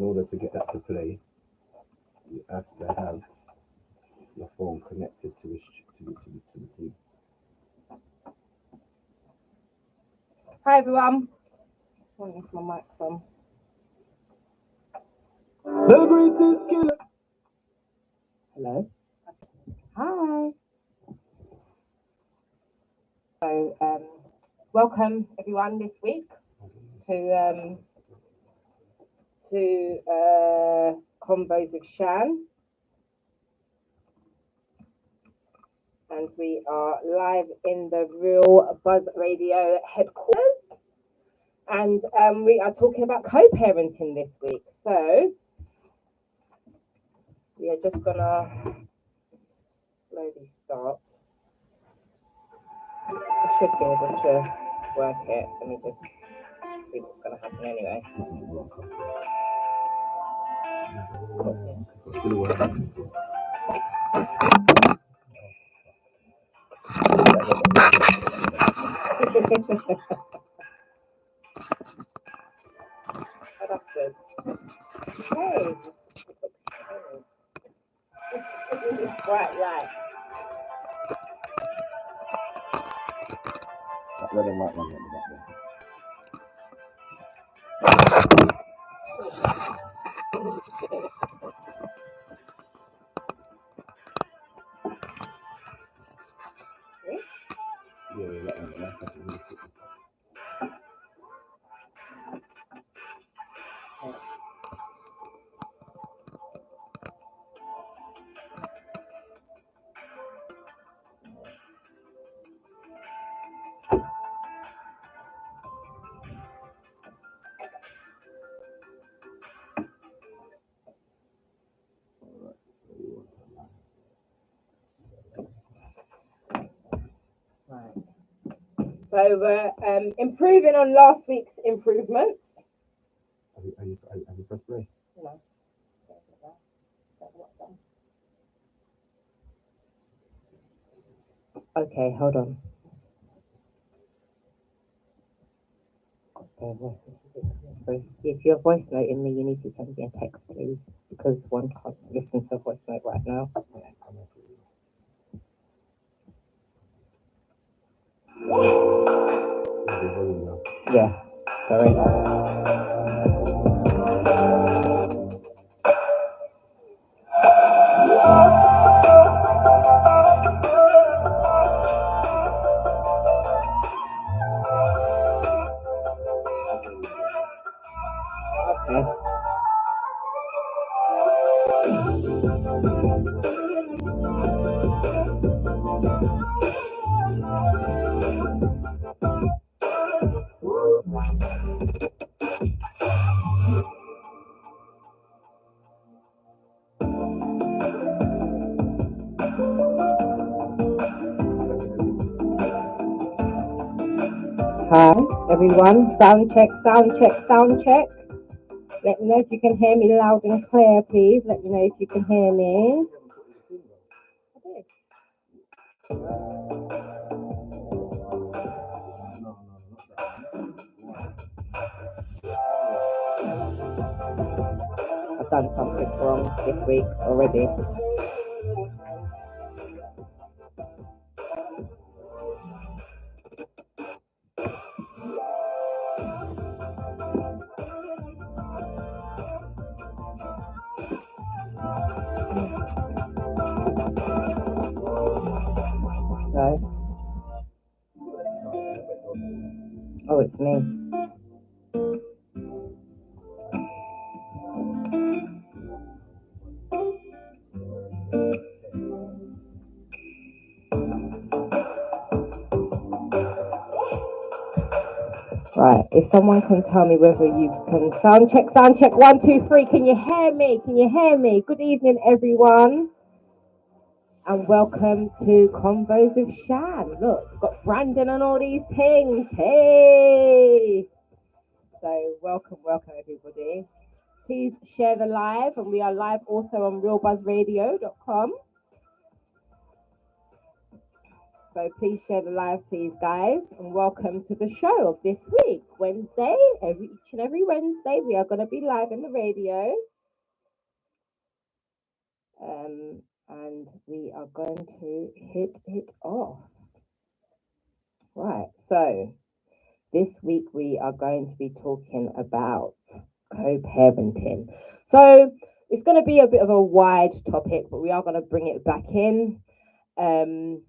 in order to get that to play, you have to have your phone connected to the to the, to the, to the thing. Hi everyone. Wondering if my mic's on. The greatest killer. Hello. Hi. So, um, welcome everyone this week to um, to uh, Convos of Shan. And we are live in the Real Buzz Radio headquarters. And um, we are talking about co parenting this week. So, we are just gonna slowly start. I should be able to work it. Let me just see what's gonna happen anyway. Oh, that's good. Hey. Light. That red and one. よっ! So we're um, improving on last week's improvements. Are you, have you, have you- have you pressed play? No. Okay, hold on. Voice messages coming through. If you're voice noting me, you need to send me a text, please, because one can't listen to a voice note right now. Yeah, come on, please. Yeah, the volume now. Yeah, sorry. Hi, everyone. Sound check, sound check, sound check. Let me know if you can hear me loud and clear, please. Let me know if you can hear me. I've done something wrong this week already. Oh, it's me. Right, if someone can tell me whether you can sound check, sound check, one, two, three. Can you hear me? Can you hear me? Good evening, everyone. And welcome to Convos of Shan. Look, we've got Brandon and all these things. Hey! So, welcome, welcome, everybody. Please share the live, and we are live also on realbuzzradio.com. So So please share the live, please, guys, and welcome to the show of this week, Wednesday. Every each and every Wednesday, we are going to be live in the radio. Um, and we are going to hit it off. Right, so this week we are going to be talking about co-parenting. So it's going to be a bit of a wide topic, but we are going to bring it back in. Um,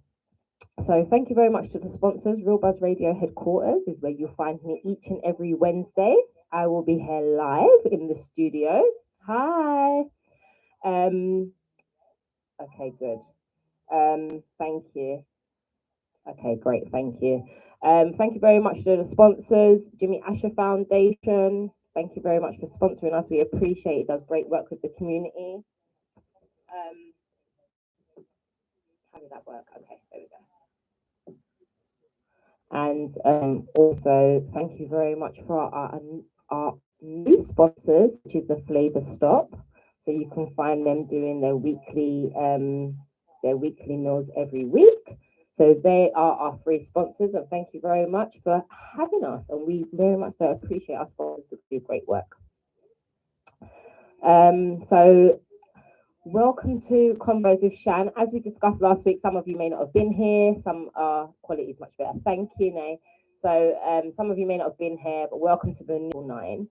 so thank you very much to the sponsors. Real Buzz Radio headquarters is where you'll find me each and every Wednesday. I will be here live in the studio. Hi. Um, okay, good. Um, thank you. Okay, great. Thank you. Um, thank you very much to the sponsors, Jimmy Asher Foundation. Thank you very much for sponsoring us. We appreciate it. Does great work with the community. Um, how did that work? Okay, there we go. And um, also, thank you very much for our, our new sponsors, which is the Flavor Stop. So you can find them doing their weekly um, their weekly meals every week. So they are our free sponsors, and thank you very much for having us. And we very much so appreciate our sponsors who do great work. Um, so welcome to Convos with Shan. As we discussed last week, some of you may not have been here. Some uh, quality is much better. Thank you, Nay. So um, some of you may not have been here, but welcome to the new nine.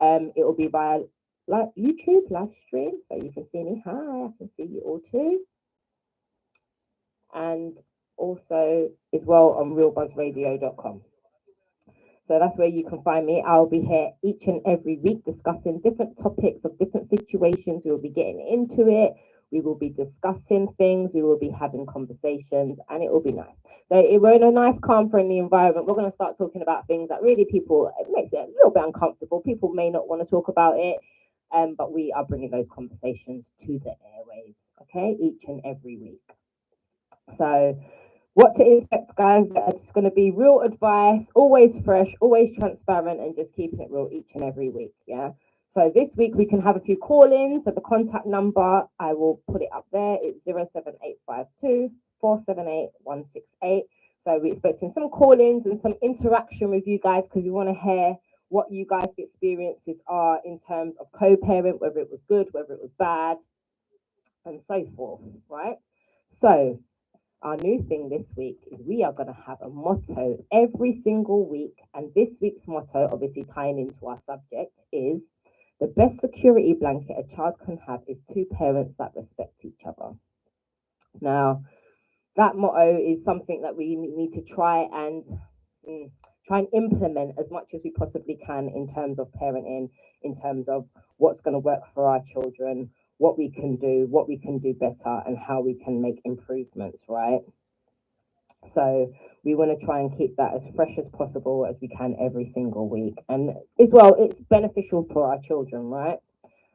Um, it will be via like YouTube live stream, so you can see me. Hi, I can see you all too. And also as well on realbuzzradio.com. So that's where you can find me. I'll be here each and every week discussing different topics of different situations. We will be getting into it. We will be discussing things. We will be having conversations, and it will be nice. So we're in a nice, calm, friendly environment. We're going to start talking about things that really people it makes it a little bit uncomfortable. People may not want to talk about it, um, but we are bringing those conversations to the airwaves. Okay, each and every week. So what to expect, guys. It's going to be real advice, always fresh, always transparent, and just keeping it real each and every week. Yeah. So this week we can have a few call-ins. So the contact number, I will put it up there. It's 07852 478 168. So we're expecting some call-ins and some interaction with you guys because we want to hear what you guys' experiences are in terms of co-parent, whether it was good, whether it was bad, and so forth, right? So our new thing this week is we are going to have a motto every single week. And this week's motto, obviously tying into our subject, is the best security blanket a child can have is two parents that respect each other. Now, that motto is something that we need to try and mm, try and implement as much as we possibly can in terms of parenting, in terms of what's going to work for our children, what we can do, what we can do better, and how we can make improvements, right? So we want to try and keep that as fresh as possible as we can every single week. And as well, it's beneficial for our children, right?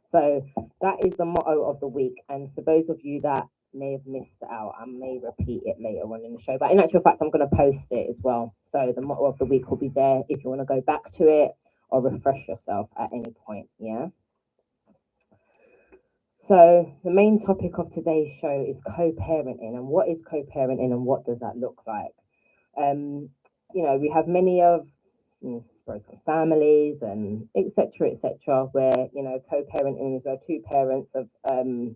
So that is the motto of the week. And for those of you that may have missed out, I may repeat it later on in the show. But in actual fact, I'm going to post it as well. So the motto of the week will be there if you want to go back to it or refresh yourself at any point. Yeah. So, the main topic of today's show is co parenting and what is co parenting and what does that look like? Um, you know, we have many of mm, broken families and etc. etc. where you know co parenting is where two parents of um,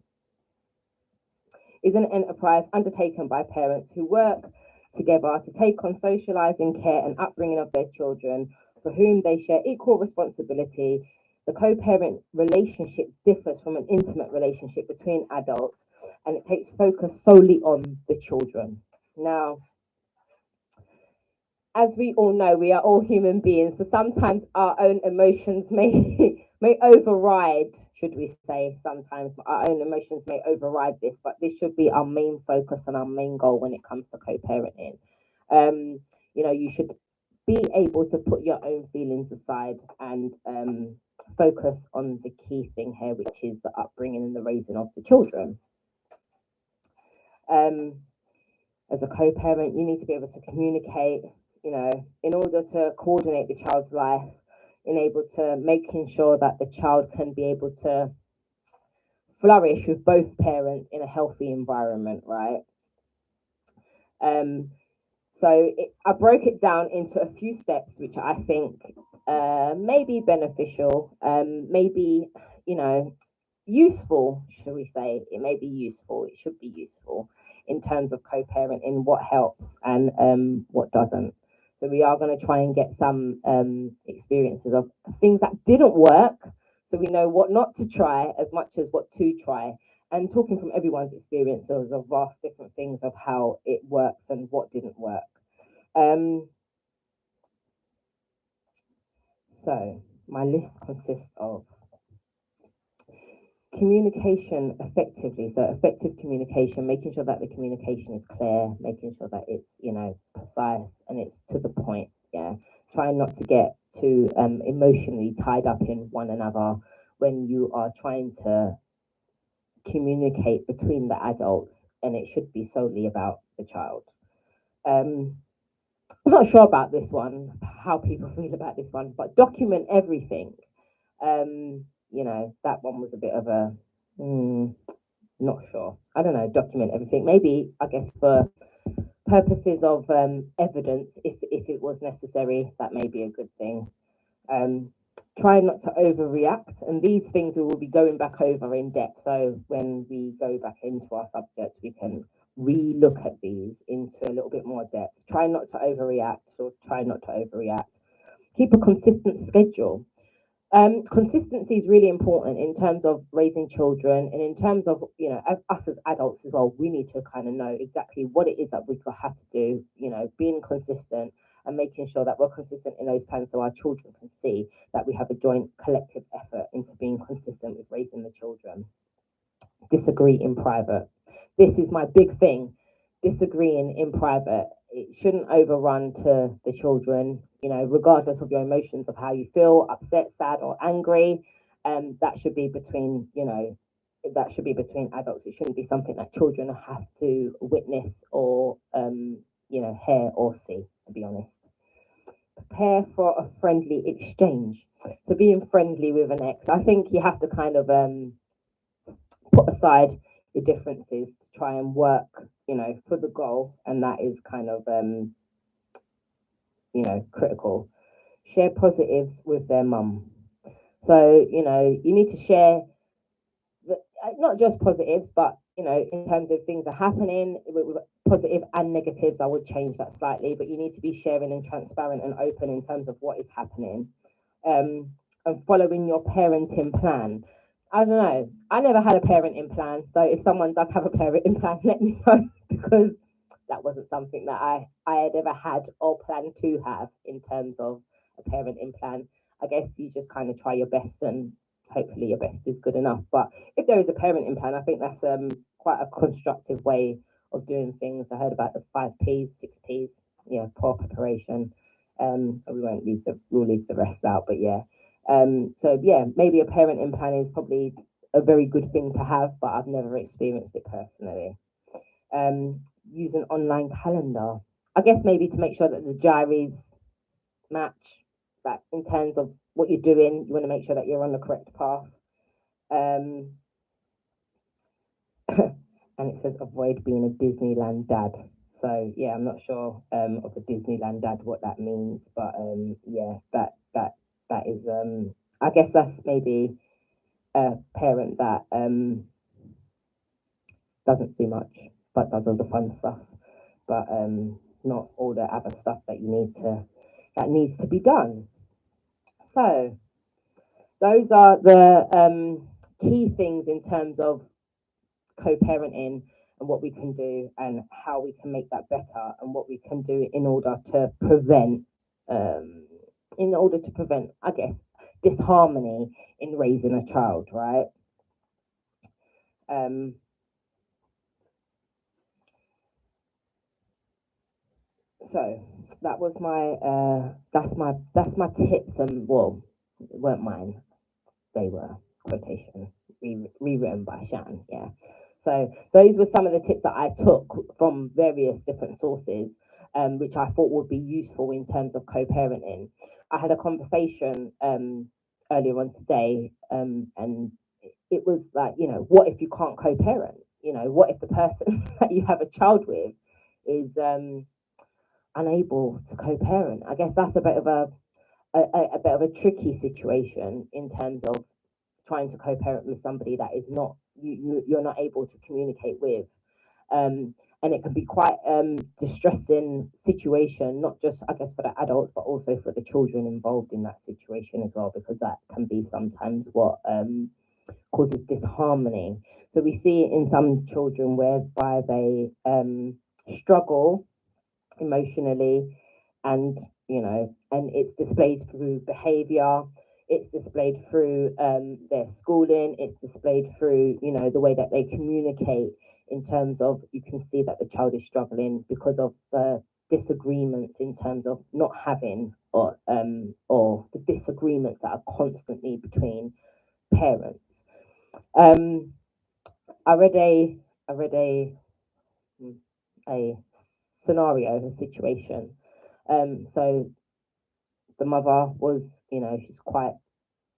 is an enterprise undertaken by parents who work together to take on socializing care and upbringing of their children for whom they share equal responsibility the co parent relationship differs from an intimate relationship between adults and it takes focus solely on the children. Now, as we all know, we are all human beings, so sometimes our own emotions may may override, should we say, sometimes our own emotions may override this, but this should be our main focus and our main goal when it comes to co-parenting. Um, you know, you should be able to put your own feelings aside and um, focus on the key thing here, which is the upbringing and the raising of the children. Um, as a co-parent, you need to be able to communicate, you know, in order to coordinate the child's life, in able to making sure that the child can be able to flourish with both parents in a healthy environment, right? Um, so it, I broke it down into a few steps, which I think uh, may be beneficial, um, maybe, you know, useful, should we say? It may be useful, it should be useful in terms of co parenting, what helps and um, what doesn't. So we are going to try and get some um, experiences of things that didn't work. So we know what not to try as much as what to try. And talking from everyone's experiences of vast different things of how it works and what didn't work. Um, so my list consists of communication effectively so effective communication making sure that the communication is clear making sure that it's you know precise and it's to the point yeah. Trying not to get too um, emotionally tied up in one another when you are trying to communicate between the adults and it should be solely about the child. Um, i'm not sure about this one how people feel about this one but document everything. Um, you know, that one was a bit of a mm, not sure. I don't know, document everything. Maybe I guess for purposes of um, evidence, if if it was necessary, that may be a good thing. Um, try not to overreact, and these things we will be going back over in depth. So when we go back into our subject, we can re-look at these into a little bit more depth. Try not to overreact, or try not to overreact. Keep a consistent schedule. Um, consistency is really important in terms of raising children and in terms of, you know, as us as adults as well, we need to kind of know exactly what it is that we have to do, you know, being consistent and making sure that we're consistent in those plans so our children can see that we have a joint collective effort into being consistent with raising the children. Disagree in private. This is my big thing. Disagreeing in private it shouldn't overrun to the children, you know, regardless of your emotions of how you feel, upset, sad, or angry. Um, that should be between, you know, that should be between adults. It shouldn't be something that children have to witness or, um, you know, hear or see, to be honest. Prepare for a friendly exchange. So being friendly with an ex, I think you have to kind of um, put aside your differences to try and work you know, for the goal, and that is kind of um, you know, critical. Share positives with their mum. So, you know, you need to share uh, not just positives, but you know, in terms of things are happening, with positive and negatives, I would change that slightly, but you need to be sharing and transparent and open in terms of what is happening. Um, and following your parenting plan. I don't know. I never had a parenting plan. So if someone does have a parenting plan, let me know because that wasn't something that I, I had ever had or planned to have in terms of a parenting plan. I guess you just kind of try your best and hopefully your best is good enough. But if there is a parenting plan, I think that's um quite a constructive way of doing things. I heard about the five P's, six P's, yeah, poor preparation. Um, we won't leave the we'll leave the rest out, but yeah. Um, so yeah, maybe a parenting plan is probably a very good thing to have, but I've never experienced it personally um, use an online calendar. I guess maybe to make sure that the diaries match that in terms of what you're doing, you want to make sure that you're on the correct path. Um, and it says avoid being a Disneyland dad. So yeah, I'm not sure um, of a Disneyland dad what that means, but um, yeah, that that that is um, I guess that's maybe a parent that um, doesn't do much but does all the fun stuff, but um, not all the other stuff that you need to that needs to be done. So those are the um, key things in terms of co-parenting and what we can do and how we can make that better and what we can do in order to prevent um, in order to prevent i guess disharmony in raising a child right um, so that was my uh that's my that's my tips and well weren't mine. They were quotation re- rewritten by shan yeah. So those were some of the tips that i took from various different sources um, which i thought would be useful in terms of co-parenting. I had a conversation um, earlier on today um, and it was like you know what if you can't co-parent? You know what if the person that you have a child with is um unable to co-parent. I guess that's a bit of a a, a, bit of a tricky situation in terms of trying to co-parent with somebody that is not you, you you're not able to communicate with. Um, and it can be quite um distressing situation, not just I guess for the adults, but also for the children involved in that situation as well, because that can be sometimes what um causes disharmony. So we see it in some children whereby they um struggle emotionally and you know and it's displayed through behavior it's displayed through um, their schooling it's displayed through you know the way that they communicate in terms of you can see that the child is struggling because of the disagreements in terms of not having or um or the disagreements that are constantly between parents. Um i read a i read a hmm, a scenario a situation. Um so the mother was you know she's quite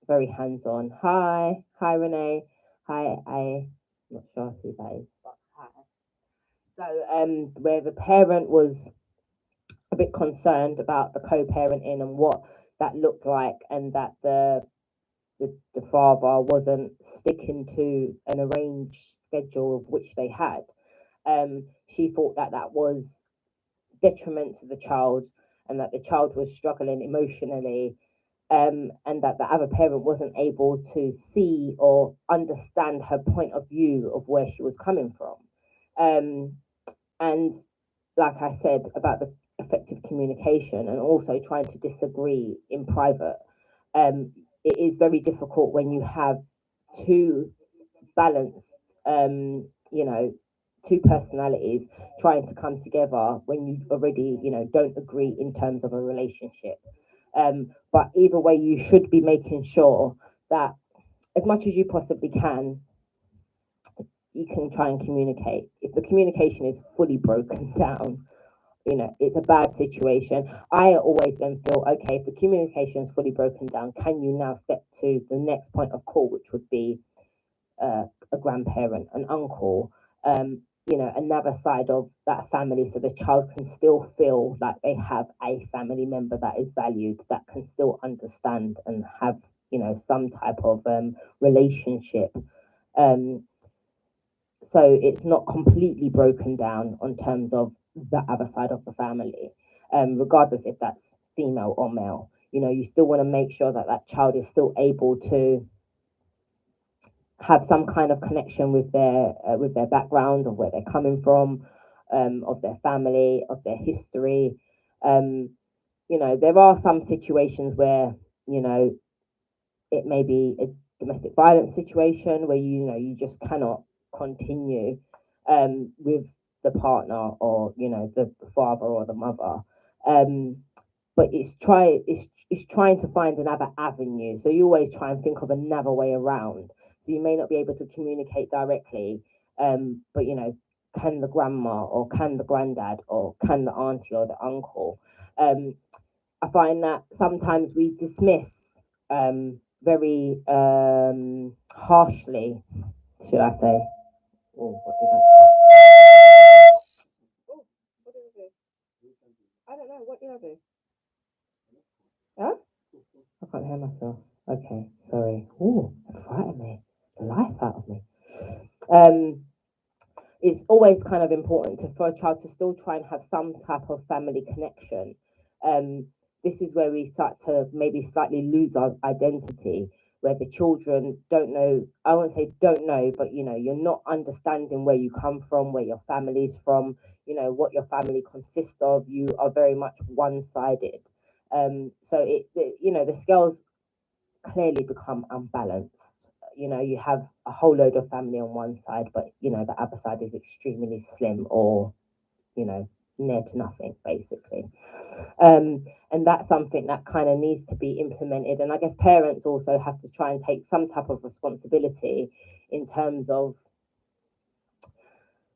very hands-on. Hi hi renee. Hi I'm not sure who that is but hi. So um where the parent was a bit concerned about the co-parenting and what that looked like and that the the, the father wasn't sticking to an arranged schedule of which they had um she thought that that was detriment to the child and that the child was struggling emotionally um, and that the other parent wasn't able to see or understand her point of view of where she was coming from. Um, and like I said about the effective communication and also trying to disagree in private, um, it is very difficult when you have two balanced, um, you know, two personalities trying to come together when you already, you know, don't agree in terms of a relationship. Um, but either way, you should be making sure that as much as you possibly can, you can try and communicate. If the communication is fully broken down, you know, it's a bad situation. I always then feel, okay, if the communication is fully broken down, can you now step to the next point of call, which would be uh, a grandparent, an uncle, um, you know, another side of that family so the child can still feel like they have a family member that is valued, that can still understand and have, you know, some type of um, relationship. Um, so it's not completely broken down on terms of the other side of the family, um, regardless if that's female or male. You know, you still want to make sure that that child is still able to have some kind of connection with their uh, with their background of where they're coming from, um, of their family, of their history. Um, you know, there are some situations where you know it may be a domestic violence situation where you know you just cannot continue um, with the partner or you know the, the father or the mother. Um, but it's try it's it's trying to find another avenue. So you always try and think of another way around so you may not be able to communicate directly, um, but you know, can the grandma or can the granddad or can the auntie or the uncle? Um, I find that sometimes we dismiss um, very um, harshly, should I say? Oh, what did I? Oh, what I do? I don't know. What did I do? Huh? I can't hear myself. Okay, sorry. Oh, it frightened me life out of me. Um, it's always kind of important to, for a child to still try and have some type of family connection. Um, this is where we start to maybe slightly lose our identity, where the children don't know, I won't say don't know, but you know, you're not understanding where you come from, where your family's from, you know, what your family consists of. You are very much one sided. Um, so it, it, you know, the scales clearly become unbalanced you know you have a whole load of family on one side but you know the other side is extremely slim or you know near to nothing basically. Um, and that's something that kind of needs to be implemented. And i guess parents also have to try and take some type of responsibility in terms of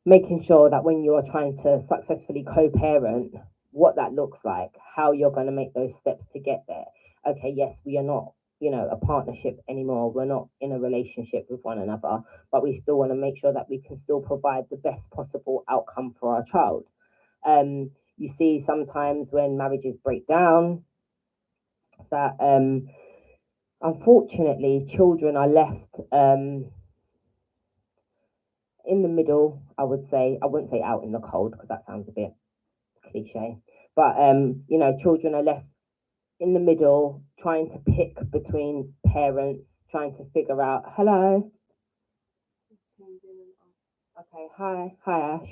making sure that when you are trying to successfully co-parent what that looks like how you're going to make those steps to get there. Okay yes we are not you know a partnership anymore we're not in a relationship with one another but we still want to make sure that we can still provide the best possible outcome for our child um you see sometimes when marriages break down that um, unfortunately children are left um, in the middle, I would say. I wouldn't say out in the cold because that sounds a bit cliche. But um, you know, children are left in the middle trying to pick between parents, trying to figure out, hello. Okay, hi, hi Ash.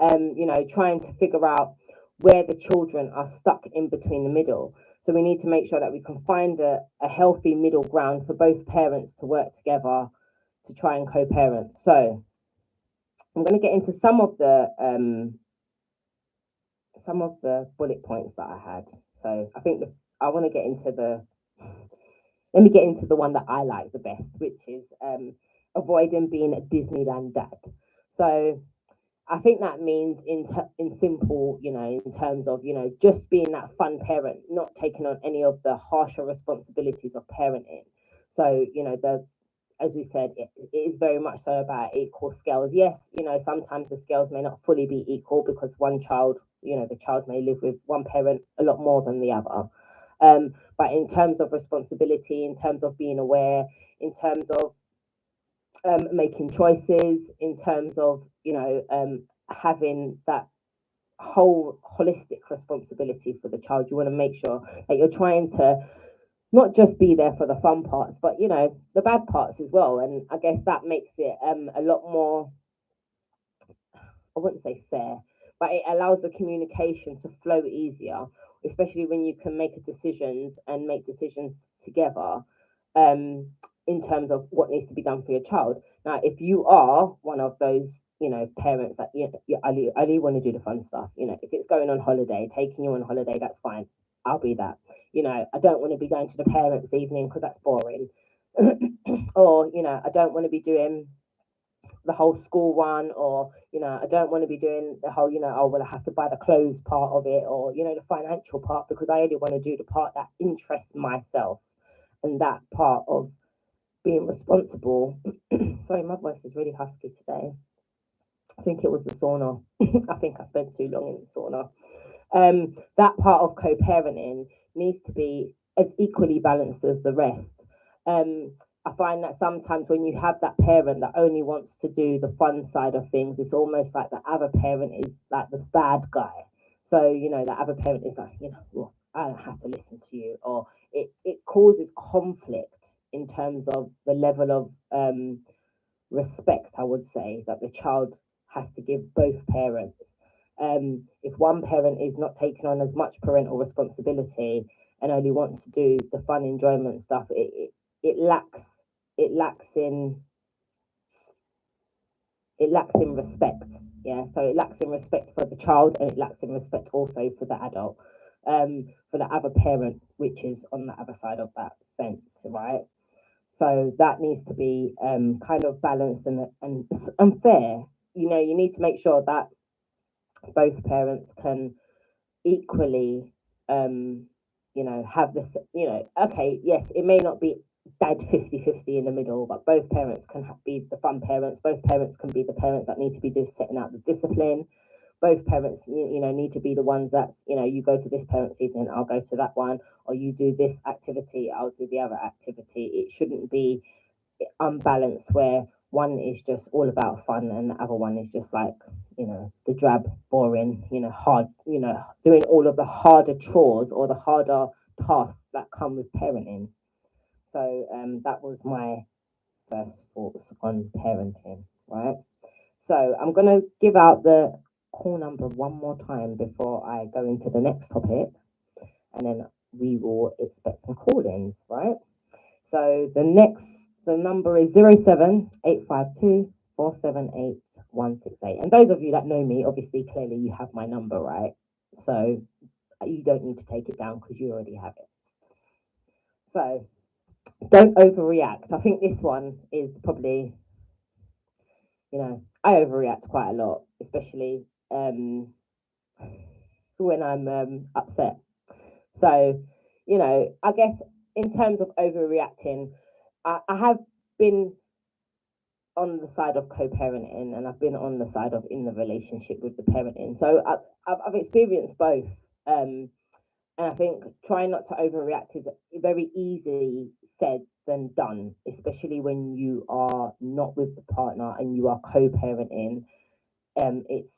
Um, you know, trying to figure out where the children are stuck in between the middle. So we need to make sure that we can find a, a healthy middle ground for both parents to work together to try and co-parent. So I'm going to get into some of the um, some of the bullet points that I had. So I think the, I want to get into the let me get into the one that I like the best, which is um, avoiding being a Disneyland dad. So I think that means in ter- in simple, you know, in terms of you know just being that fun parent, not taking on any of the harsher responsibilities of parenting. So you know the as we said, it, it is very much so about equal scales. Yes, you know, sometimes the scales may not fully be equal because one child, you know, the child may live with one parent a lot more than the other. Um, but in terms of responsibility, in terms of being aware, in terms of um, making choices, in terms of, you know, um, having that whole holistic responsibility for the child, you want to make sure that you're trying to not just be there for the fun parts, but you know, the bad parts as well. And I guess that makes it um a lot more I wouldn't say fair, but it allows the communication to flow easier, especially when you can make decisions and make decisions together um in terms of what needs to be done for your child. Now, if you are one of those, you know, parents that you, only, only want to do the fun stuff, you know, if it's going on holiday, taking you on holiday, that's fine. I'll be that. You know, I don't want to be going to the parents' evening because that's boring. or, you know, I don't want to be doing the whole school one, or, you know, I don't want to be doing the whole, you know, oh, well, I have to buy the clothes part of it, or, you know, the financial part, because I only want to do the part that interests myself and that part of being responsible. Sorry, my voice is really husky today. I think it was the sauna. I think I spent too long in the sauna um, that part of co-parenting needs to be as equally balanced as the rest. Um, I find that sometimes when you have that parent that only wants to do the fun side of things, it's almost like the other parent is like the bad guy. So, you know, the other parent is like, you know, well, I don't have to listen to you. Or it, it causes conflict in terms of the level of um, respect, I would say, that the child has to give both parents um, if one parent is not taking on as much parental responsibility and only wants to do the fun enjoyment stuff, it, it, it lacks it lacks in it lacks in respect. Yeah, so it lacks in respect for the child and it lacks in respect also for the adult, um, for the other parent, which is on the other side of that fence, right? So that needs to be um, kind of balanced and and, and fair. You know, you need to make sure that both parents can equally um you know have this you know okay yes it may not be dead 50 50 in the middle but both parents can be the fun parents. Both parents can be the parents that need to be just setting out the discipline. Both parents you, know need to be the ones that you know you go to this parents evening i'll go to that one or you do this activity i'll do the other activity. It shouldn't be unbalanced where one is just all about fun and the other one is just like you know the drab boring you know hard you know doing all of the harder chores or the harder tasks that come with parenting so um that was my first thoughts on parenting right so i'm going to give out the call number one more time before i go into the next topic and then we will expect some call-ins right so the next the number is 07852 And those of you that know me, obviously, clearly you have my number, right? So you don't need to take it down because you already have it. So don't overreact. I think this one is probably, you know, I overreact quite a lot, especially um, when I'm um, upset. So, you know, I guess in terms of overreacting, I, I have been on the side of co-parenting and I've been on the side of in the relationship with the parenting. So I, I've, I've experienced both. Um, and I think trying not to overreact is very easily said than done, especially when you are not with the partner and you are co-parenting. Um, it's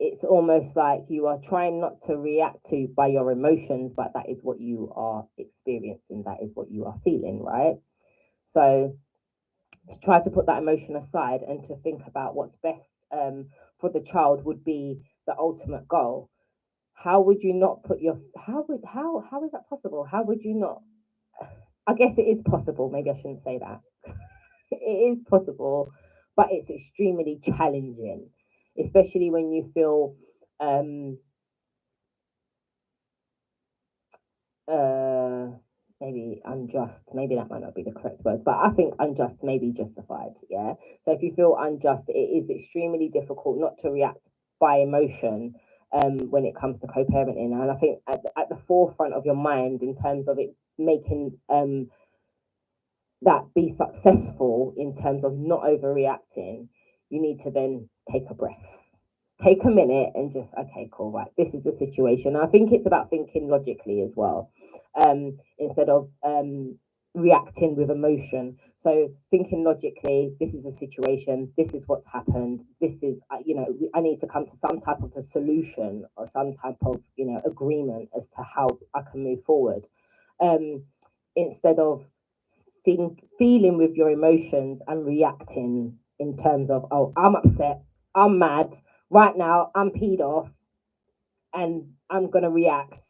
it's almost like you are trying not to react to by your emotions, but that is what you are experiencing, that is what you are feeling, right? So to try to put that emotion aside and to think about what's best um, for the child would be the ultimate goal. How would you not put your how would how how is that possible? How would you not? I guess it is possible. Maybe I shouldn't say that. it is possible, but it's extremely challenging especially when you feel um, uh, maybe unjust. Maybe that might not be the correct word, but I think unjust may be justified. Yeah. So if you feel unjust, it is extremely difficult not to react by emotion um, when it comes to co-parenting. And I think at the, at the forefront of your mind, in terms of it making um, that be successful in terms of not overreacting, you need to then take a breath take a minute and just okay cool right this is the situation i think it's about thinking logically as well um instead of um reacting with emotion so thinking logically this is a situation this is what's happened this is you know i need to come to some type of a solution or some type of you know agreement as to how i can move forward um instead of think feeling with your emotions and reacting in terms of oh i'm upset i'm mad right now I'm peed off and I'm gonna react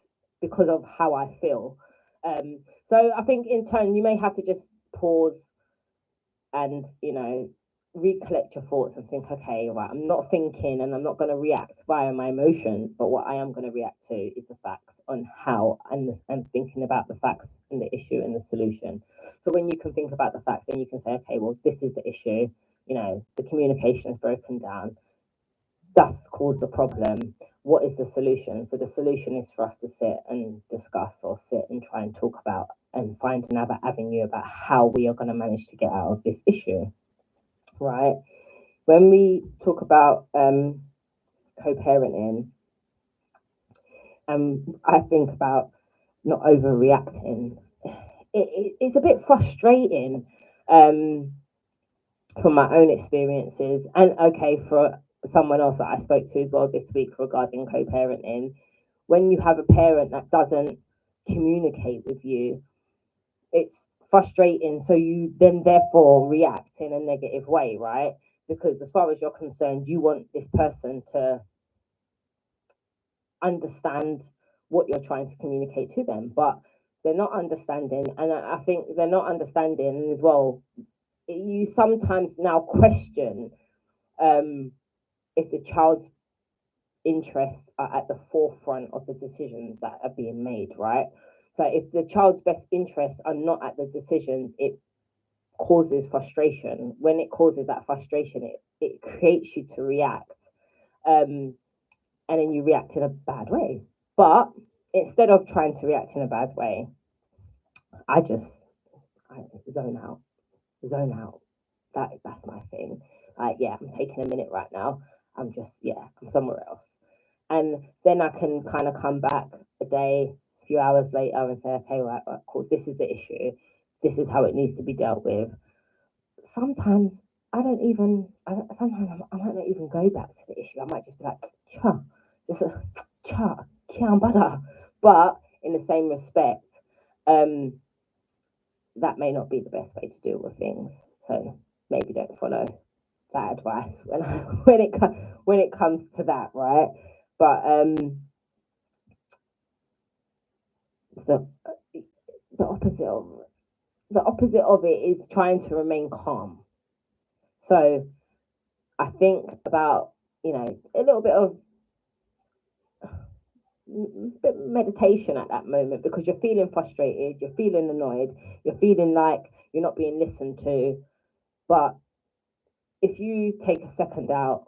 because of how I feel. Um, so I think in turn you may have to just pause and you know recollect your thoughts and think, okay, right, I'm not thinking and I'm not going to react via my emotions, but what I am going to react to is the facts on how and and thinking about the facts and the issue and the solution. So when you can think about the facts, then you can say, okay, well, this is the issue. You know, the communication is broken down that's caused the problem. What is the solution? So the solution is for us to sit and discuss or sit and try and talk about and find another avenue about how we are going to manage to get out of this issue. Right? When we talk about um, co-parenting, um, I think about not overreacting, it, it, it's a bit frustrating um, from my own experiences and okay for someone else that I spoke to as well this week regarding co-parenting, when you have a parent that doesn't communicate with you, it's frustrating. So you then therefore react in a negative way, right? Because as far as you're concerned, you want this person to understand what you're trying to communicate to them, but they're not understanding. And I think they're not understanding as well. You sometimes now question um, if the child's interests are at the forefront of the decisions that are being made, right? So if the child's best interests are not at the decisions, it causes frustration. When it causes that frustration, it, it creates you to react. Um, and then you react in a bad way. But instead of trying to react in a bad way, I just I zone out, zone out. That that's my thing. Like, yeah, I'm taking a minute right now. I'm just, yeah, I'm somewhere else. And then I can kind of come back a day, a few hours later and say, okay, right, right, cool, this is the issue. This is how it needs to be dealt with. Sometimes I don't even, I don't, sometimes I might not even go back to the issue. I might just be like, cha, just a cha, butter. But in the same respect, um, that may not be the best way to deal with things. So maybe don't follow that advice when when it when it comes to that, right? But um, the the opposite of the opposite of it is trying to remain calm. So I think about you know a little bit of bit meditation at that moment because you're feeling frustrated, you're feeling annoyed, you're feeling like you're not being listened to, but if you take a second out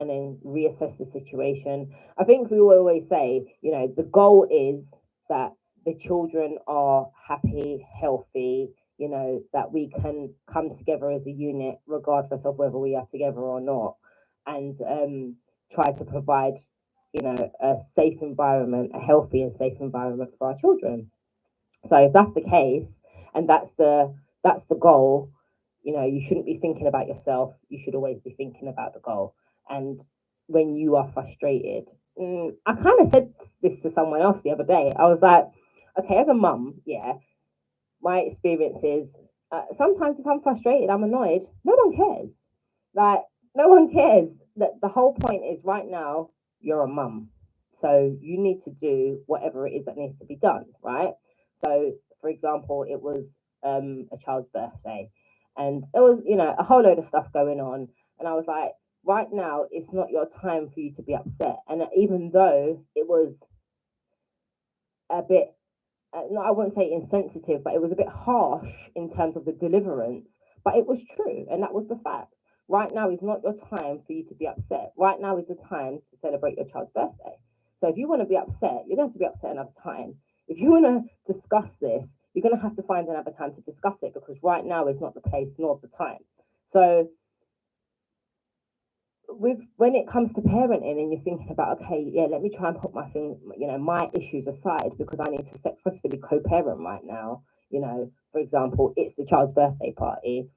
and then reassess the situation, I think we always say, you know, the goal is that the children are happy, healthy, you know, that we can come together as a unit, regardless of whether we are together or not, and um, try to provide, you know, a safe environment, a healthy and safe environment for our children. So if that's the case, and that's the that's the goal, you know, you shouldn't be thinking about yourself. You should always be thinking about the goal. And when you are frustrated, mm, I kind of said this to someone else the other day. I was like, okay, as a mum, yeah, my experience is uh, sometimes if I'm frustrated, I'm annoyed. No one cares. Like, no one cares. That the whole point is right now, you're a mum. So you need to do whatever it is that needs to be done, right? So, for example, it was um, a child's birthday and it was, you know, a whole load of stuff going on. And I was like, right now, it's not your time for you to be upset. And even though it was a bit, uh, no, I wouldn't say insensitive, but it was a bit harsh in terms of the deliverance, but it was true. And that was the fact. Right now is not your time for you to be upset. Right now is the time to celebrate your child's birthday. So if you want to be upset, you're going to be upset another time. If you want to discuss this, you're going to have to find another time to discuss it because right now is not the place nor the time. So with when it comes to parenting and you're thinking about okay yeah let me try and put my thing you know my issues aside because i need to successfully co-parent right now you know for example it's the child's birthday party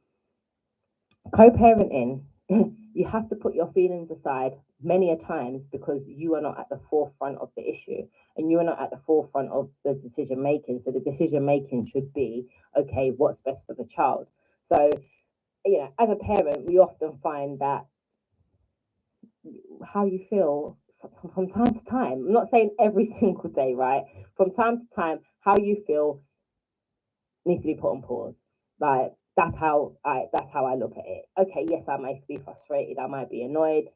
co-parenting you have to put your feelings aside many a times because you are not at the forefront of the issue and you are not at the forefront of the decision making. So the decision making should be okay what's best for the child? So you know as a parent we often find that how you feel from time to time. I'm not saying every single day right? From time to time how you feel needs to be put on pause. Like that's how I that's how I look at it. Okay, yes, I might be frustrated, I might be annoyed,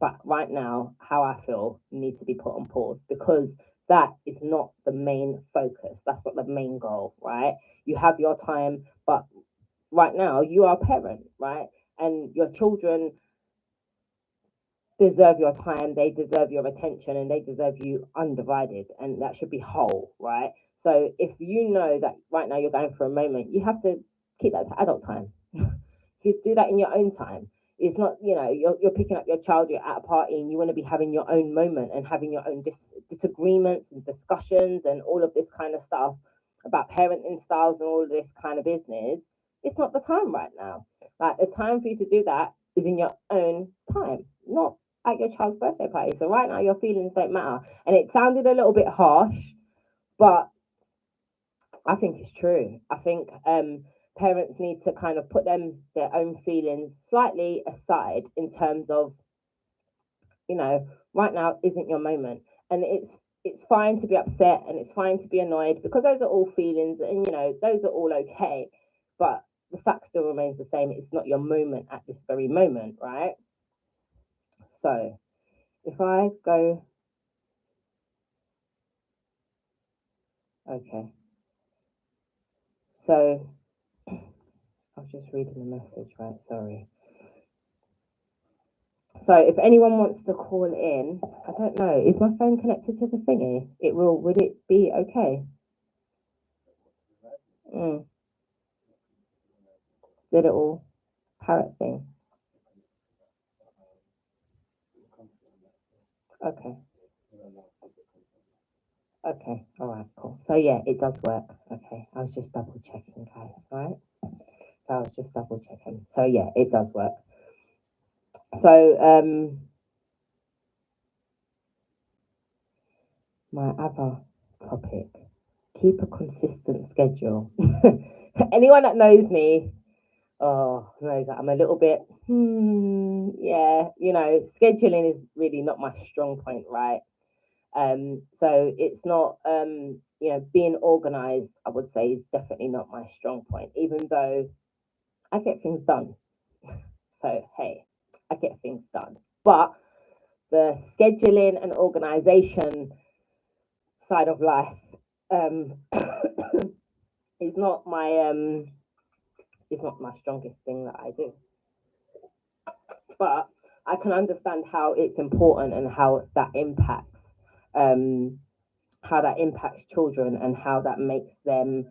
but right now, how I feel needs to be put on pause because that is not the main focus. That's not the main goal, right? You have your time, but right now you are a parent, right? And your children deserve your time, they deserve your attention, and they deserve you undivided, and that should be whole, right? So if you know that right now you're going for a moment, you have to keep that to adult time. you do that in your own time. It's not, you know, you're, you're picking up your child, you're at a party, and you want to be having your own moment and having your own dis- disagreements and discussions and all of this kind of stuff about parenting styles and all this kind of business. It's not the time right now. Like the time for you to do that is in your own time, not at your child's birthday party. So right now your feelings don't matter. And it sounded a little bit harsh, but I think it's true. I think um parents need to kind of put them their own feelings slightly aside in terms of you know right now isn't your moment. And it's it's fine to be upset and it's fine to be annoyed because those are all feelings and you know those are all okay. But the fact still remains the same. It's not your moment at this very moment right? So if i go okay. So I was just reading the message, right? Sorry. So if anyone wants to call in, I don't know, is my phone connected to the thingy? It will, would it be okay? Mm. The little parrot thing. Okay. Okay, all right, cool. So yeah, it does work. Okay, I was just double checking, guys, right? I was just double checking. So yeah, it does work. So um my other topic, keep a consistent schedule. Anyone that knows me, oh, knows that I'm a little bit, hmm, yeah, you know, scheduling is really not my strong point, right? Um, so it's not, um, you know, being organized, I would say, is definitely not my strong point, even though I get things done. So, hey, I get things done. But the scheduling and organization side of life um, is not my um, is not my strongest thing that I do. But I can understand how it's important and how that impacts um, how that impacts children and how that makes them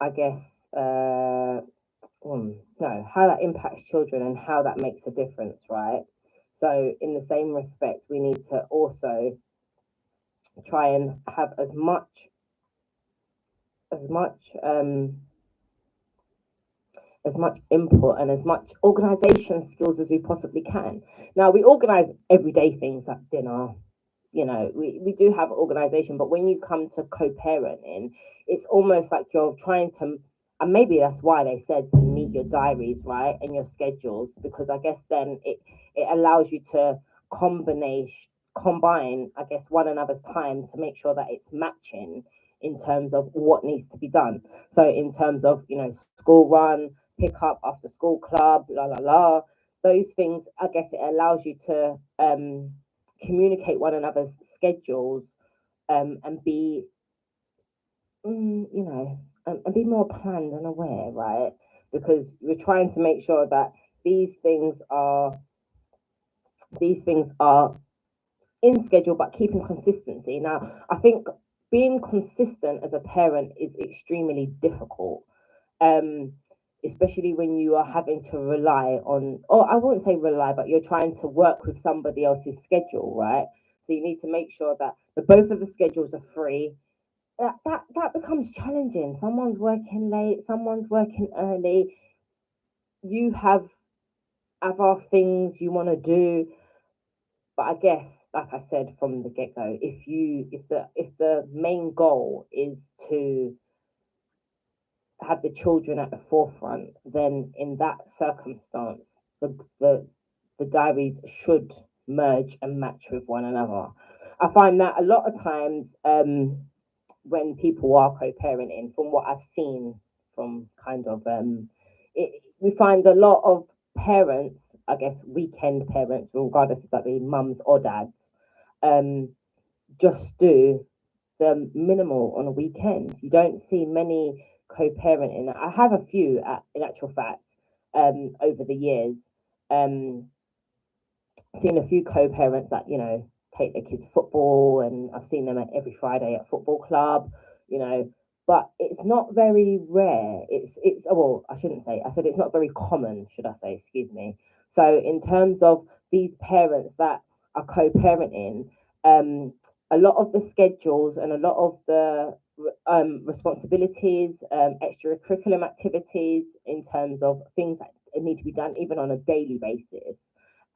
I guess, uh, um, no, how that impacts children and how that makes a difference, right? So, in the same respect, we need to also try and have as much, as much, um, as much input and as much organization skills as we possibly can. Now, we organize everyday things like dinner, you know, we, we do have organization, but when you come to co-parenting, it's almost like you're trying to and maybe that's why they said to meet your diaries, right? And your schedules, because I guess then it it allows you to combine combine, I guess, one another's time to make sure that it's matching in terms of what needs to be done. So in terms of, you know, school run, pick up after school club, la la la, those things, I guess it allows you to um communicate one another's schedules um, and be, mm, you know, and, be more planned and aware, right? Because we're trying to make sure that these things are these things are in schedule but keeping consistency. Now, I think being consistent as a parent is extremely difficult. Um, especially when you are having to rely on, or I won't say rely, but you're trying to work with somebody else's schedule, right? So you need to make sure that the both of the schedules are free. That that that becomes challenging. Someone's working late, someone's working early. You have other things you want to do, but I guess, like I said from the get go, if you if the if the main goal is to have the children at the forefront, then in that circumstance, the, the, the diaries should merge and match with one another. I find that a lot of times um, when people are co-parenting, from what I've seen from kind of, um, it, we find a lot of parents, I guess weekend parents, regardless if that be mums or dads, um, just do the minimal on a weekend. You don't see many co-parenting. I have a few, at, in actual fact, um, over the years. Um, seen a few co-parents that you know take their kids football, and I've seen them at every Friday at football club. You know, but it's not very rare. It's it's oh, well, I shouldn't say. I said it's not very common, should I say? Excuse me. So in terms of these parents that are co-parenting, um, a lot of the schedules and a lot of the um, responsibilities, um, extracurriculum activities in terms of things that need to be done even on a daily basis.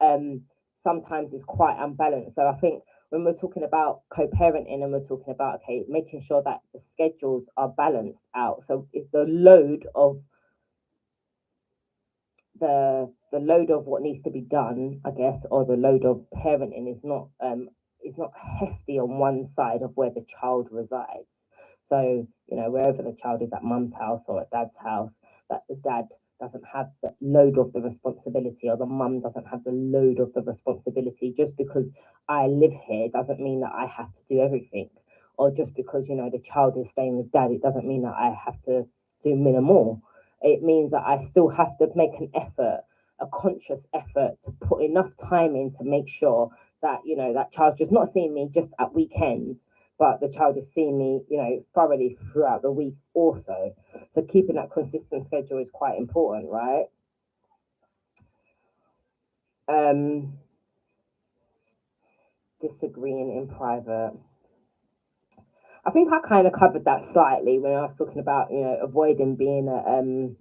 Um, sometimes is quite unbalanced. So I think when we're talking about co-parenting and we're talking about okay, making sure that the schedules are balanced out. So if the load of the the load of what needs to be done, I guess, or the load of parenting is not um is not hefty on one side of where the child resides. So, you know, wherever the child is at mum's house or at dad's house, that the dad doesn't have the load of the responsibility or the mum doesn't have the load of the responsibility. Just because I live here doesn't mean that I have to do everything. Or just because, you know, the child is staying with dad, it doesn't mean that I have to do minimal. It means that I still have to make an effort, a conscious effort to put enough time in to make sure that, you know, that child's just not seeing me just at weekends but the child is seeing me, you know, thoroughly throughout the week also. So keeping that consistent schedule is quite important, right? Um, disagreeing in private. I think I kind of covered that slightly when I was talking about, you know, avoiding being a um,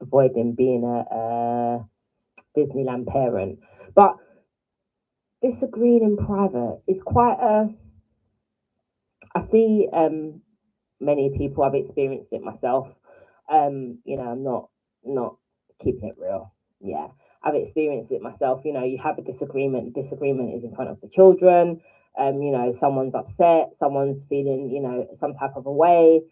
avoiding being a, a Disneyland parent, but disagreeing in private is quite a I see um, many people. I've experienced it myself. Um, you know, I'm not not keeping it real. Yeah, I've experienced it myself. You know, you have a disagreement. Disagreement is in front of the children. Um, you know, someone's upset. Someone's feeling, you know, some type of a way,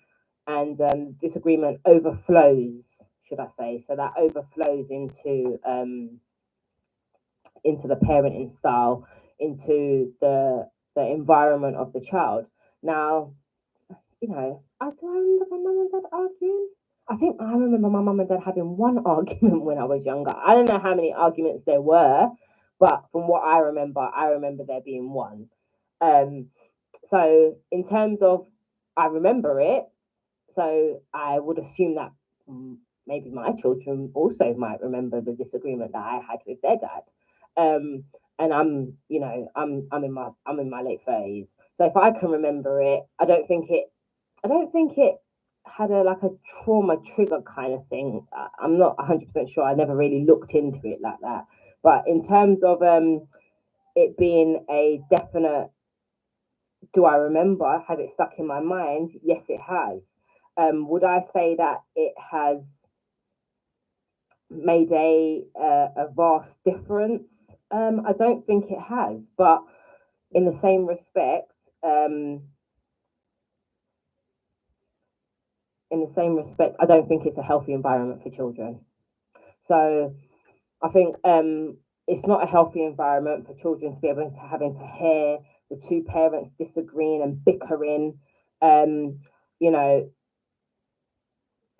and um, disagreement overflows. Should I say? So that overflows into um, into the parenting style, into the the environment of the child. Now, you know, I do I remember my mum and dad arguing. I think I remember my mum and dad having one argument when I was younger. I don't know how many arguments there were, but from what I remember, I remember there being one. Um, so in terms of I remember it, so I would assume that maybe my children also might remember the disagreement that I had with their dad. Um, and I'm, you know, I'm I'm in my I'm in my late thirties. So if I can remember it, I don't think it I don't think it had a like a trauma trigger kind of thing. I'm not 100% sure. I never really looked into it like that. But in terms of um it being a definite do I remember? Has it stuck in my mind? Yes, it has. Um, would I say that it has made a uh, a vast difference? Um, I don't think it has, but in the same respect, um, in the same respect, I don't think it's a healthy environment for children. So I think um, it's not a healthy environment for children to be able to having to hear the two parents disagreeing and bickering. Um, you know,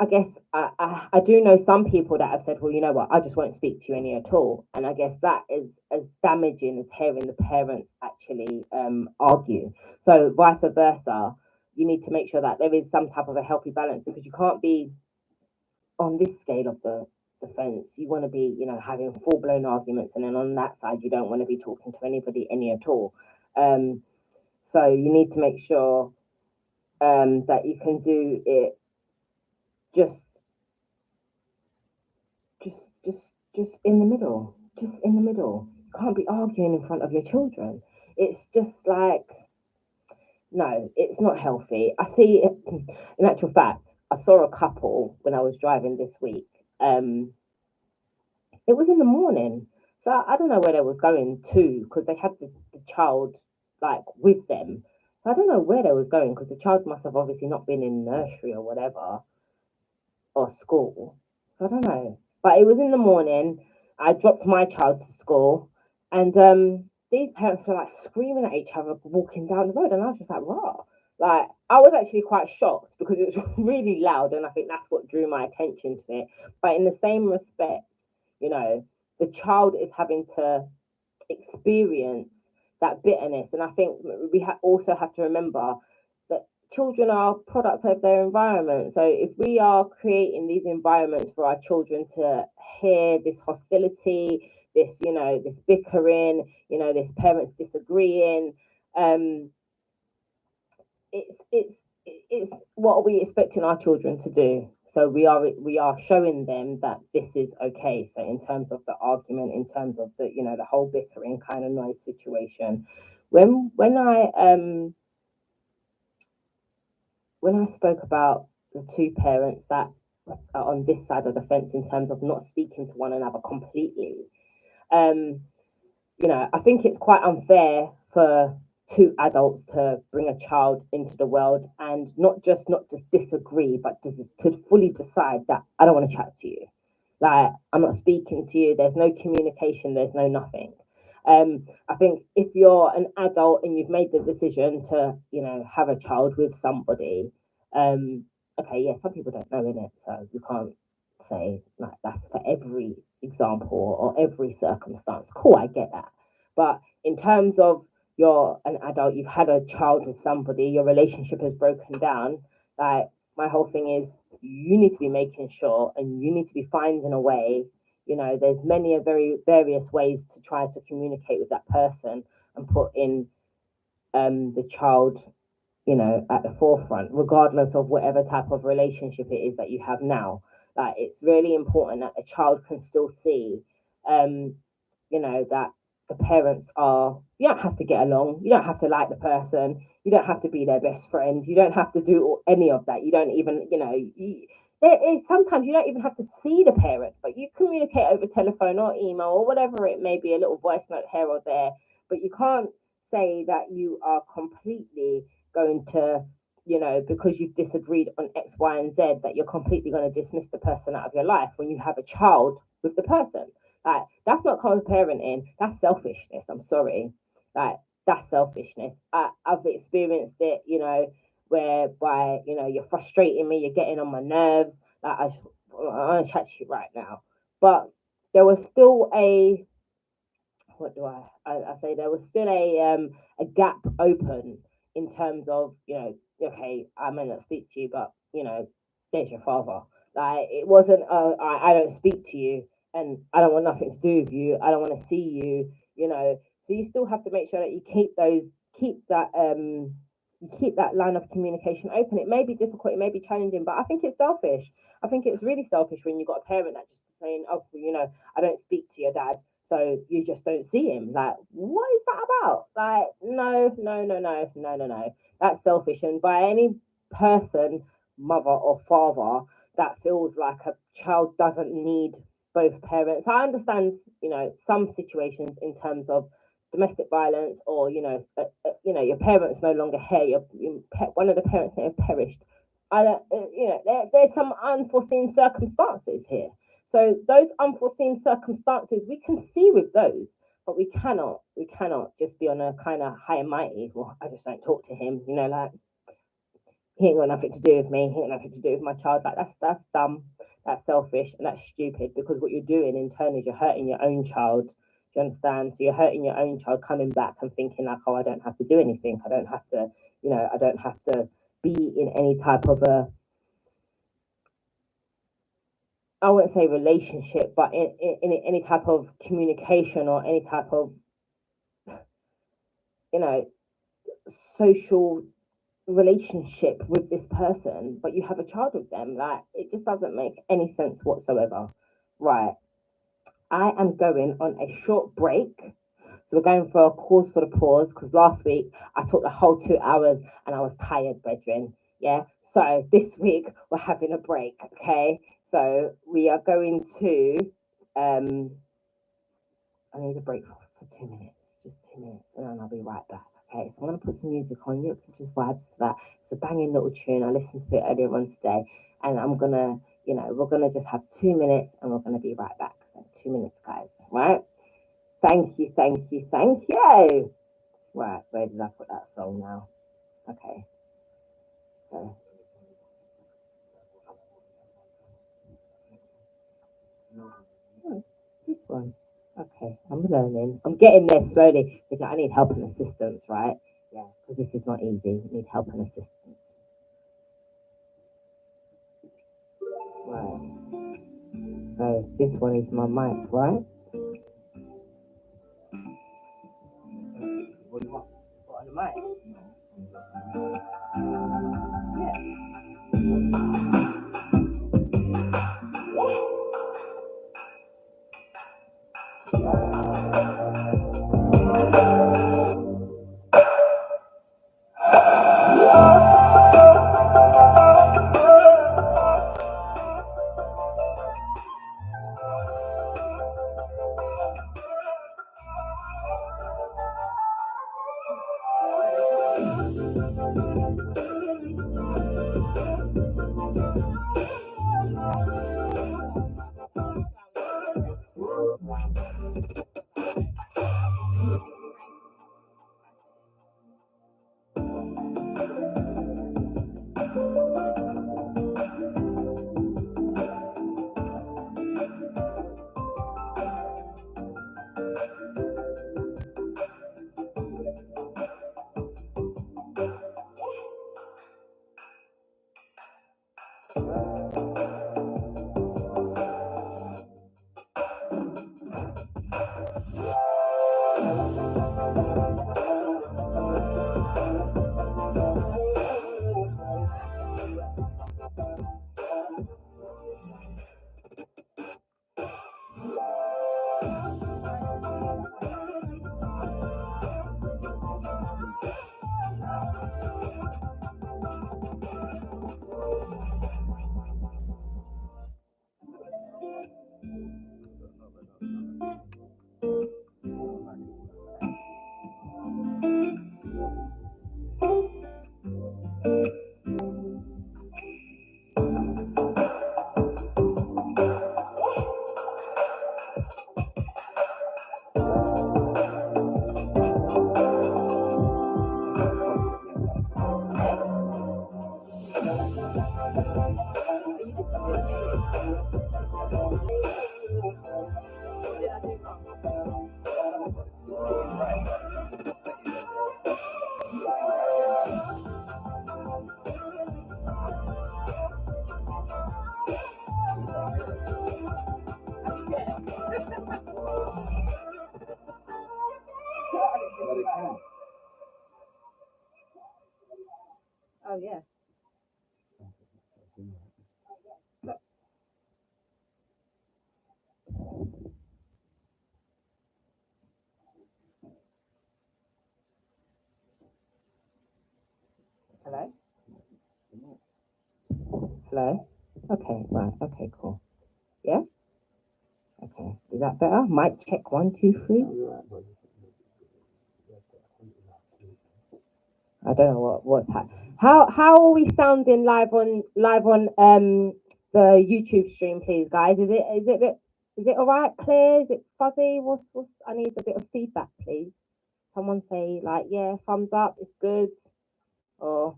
I guess I, I, I, do know some people that have said, well, you know what, I just won't speak to you any at all. And I guess that is as damaging as hearing the parents actually um, argue. So vice versa, you need to make sure that there is some type of a healthy balance because you can't be on this scale of the, the fence. You want to be, you know, having full blown arguments, and then on that side, you don't want to be talking to anybody any at all. Um, so you need to make sure um, that you can do it just just just just in the middle just in the middle. You can't be arguing in front of your children. It's just like no it's not healthy. I see in actual fact i saw a couple when i was driving this week. Um it was in the morning. So i, I don't know where they was going to because they had the, the child like with them. So i don't know where they was going because the child must have obviously not been in nursery or whatever or school. So I don't know. But it was in the morning. I dropped my child to school, and um, these parents were like screaming at each other walking down the road, and I was just like, "Raw!" Like I was actually quite shocked because it was really loud, and I think that's what drew my attention to it. But in the same respect, you know, the child is having to experience that bitterness, and I think we ha- also have to remember children are products of their environment. So if we are creating these environments for our children to hear this hostility, this, you know, this bickering, you know, this parents disagreeing, um, it's it's it's what are we expecting our children to do? So we are we are showing them that this is okay. So in terms of the argument, in terms of the you know the whole bickering kind of noise situation, when when I um when I spoke about the two parents that are on this side of the fence in terms of not speaking to one another completely, um, you know, I think it's quite unfair for two adults to bring a child into the world and not just not just disagree, but to, to fully decide that I don't want to chat to you. Like I'm not speaking to you. There's no communication. There's no nothing. Um, I think if you're an adult and you've made the decision to, you know, have a child with somebody, um, okay, yeah, some people don't know in it, so you can't say like that's for every example or every circumstance. Cool, I get that. But in terms of you're an adult, you've had a child with somebody, your relationship has broken down, like my whole thing is you need to be making sure and you need to be finding a way you know there's many a very various ways to try to communicate with that person and put in um, the child you know at the forefront regardless of whatever type of relationship it is that you have now. Like it's really important that the child can still see um you know that the parents are you don't have to get along you don't have to like the person you don't have to be their best friend you don't have to do any of that you don't even you know you, there is sometimes you don't even have to see the parent, but you communicate over telephone or email or whatever it may be, a little voice note here or there. But you can't say that you are completely going to, you know, because you've disagreed on X, Y, and Z, that you're completely going to dismiss the person out of your life when you have a child with the person. Like that's not co-parenting. That's selfishness. I'm sorry. Like that's selfishness. I, I've experienced it, you know, whereby you know you're frustrating me, you're getting on my nerves. Like I, I want to chat to you right now, but there was still a what do I, I, I say there was still a um a gap open in terms of you know okay I may not speak to you, but you know, there's your father. Like it wasn't, uh, I, I don't speak to you and I don't want nothing to do with you. I don't want to see you, you know. So you still have to make sure that you keep those, keep that, um, keep that line of communication open. It may be difficult, it may be challenging, but I think it's selfish. I think it's really selfish when you've got a parent that just saying, oh, you know, I don't speak to your dad, so you just don't see him. Like, what is that about? Like, no, no, no, no, no, no, no. That's selfish. And by any person, mother or father, that feels like a child doesn't need both parents. I understand, you know, some situations in terms of domestic violence or you know, uh, uh, you know, your parents no longer here. Your, your one of the parents may have perished. I don't, uh, you know, there, there's some unforeseen circumstances here. So those unforeseen circumstances, we can see with those, but we cannot, we cannot just be on a kind of high and mighty. Well, I just don't talk to him, you know, like he ain't got nothing to do with me. He ain't got nothing to do with my child. Like that's that's dumb. That's selfish and that's stupid because what you're doing in turn is you're hurting your own child. You understand? So you're hurting your own child coming back and thinking like, oh, I don't have to do anything. I don't have to, you know, I don't have to be in any type of a I wouldn't say relationship, but in, in, in any type of communication or any type of, you know, social relationship with this person, but you have a child with them. Like, it just doesn't make any sense whatsoever. Right. I am going on a short break. So we're going for a cause for the pause because last week I took the whole two hours and I was tired, brethren. Yeah. So this week we're having a break. Okay. So we are going to, um, I need a break for, for two minutes, just two minutes, and then I'll be right back. Okay, so I'm to put some music on. You can just vibes to that. It's a banging little tune. I listened to it earlier on today, and I'm to, you know, we're to just have two minutes and we're to be right back. Two minutes, guys, right? Thank you, thank you, thank you. Right, where did I put that song now? Okay, so Oh, this one. Okay, I'm learning. I'm getting there slowly because I need help and assistance, right? Yeah, because this is not easy. I need help and assistance. Right. So this one is my mic, right? On the mic? it Hello? Hello? Okay, right, okay, cool. Yeah? Okay, is that better? Mic check one, two, three. I don't know what what's happening. How how are we sounding live on live on um the YouTube stream, please, guys? Is it is it a bit is it all right, clear? Is it fuzzy? What's what's I need a bit of feedback, please. Someone say like, yeah, thumbs up, it's good, or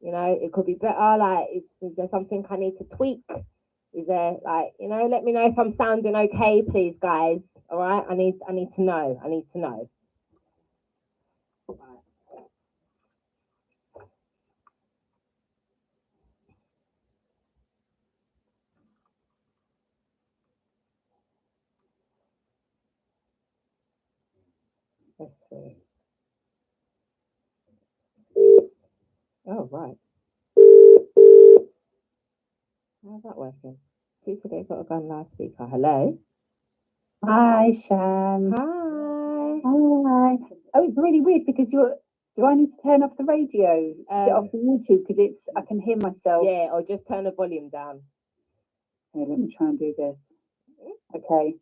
you know, it could be better. Like, is, is there something I need to tweak? Is there like, you know, let me know if I'm sounding okay, please, guys. All right, I need I need to know. I need to know. Let's see. Oh, right. How's that working? Who said they've got a gun loudspeaker? Hello? Hi, Shan. Hi. Hi. Oh, it's really weird because you're. Do I need to turn off the radio? Get Um, off the YouTube because it's. I can hear myself. yeah, or just turn the volume down. Okay, let me try and do this. Okay.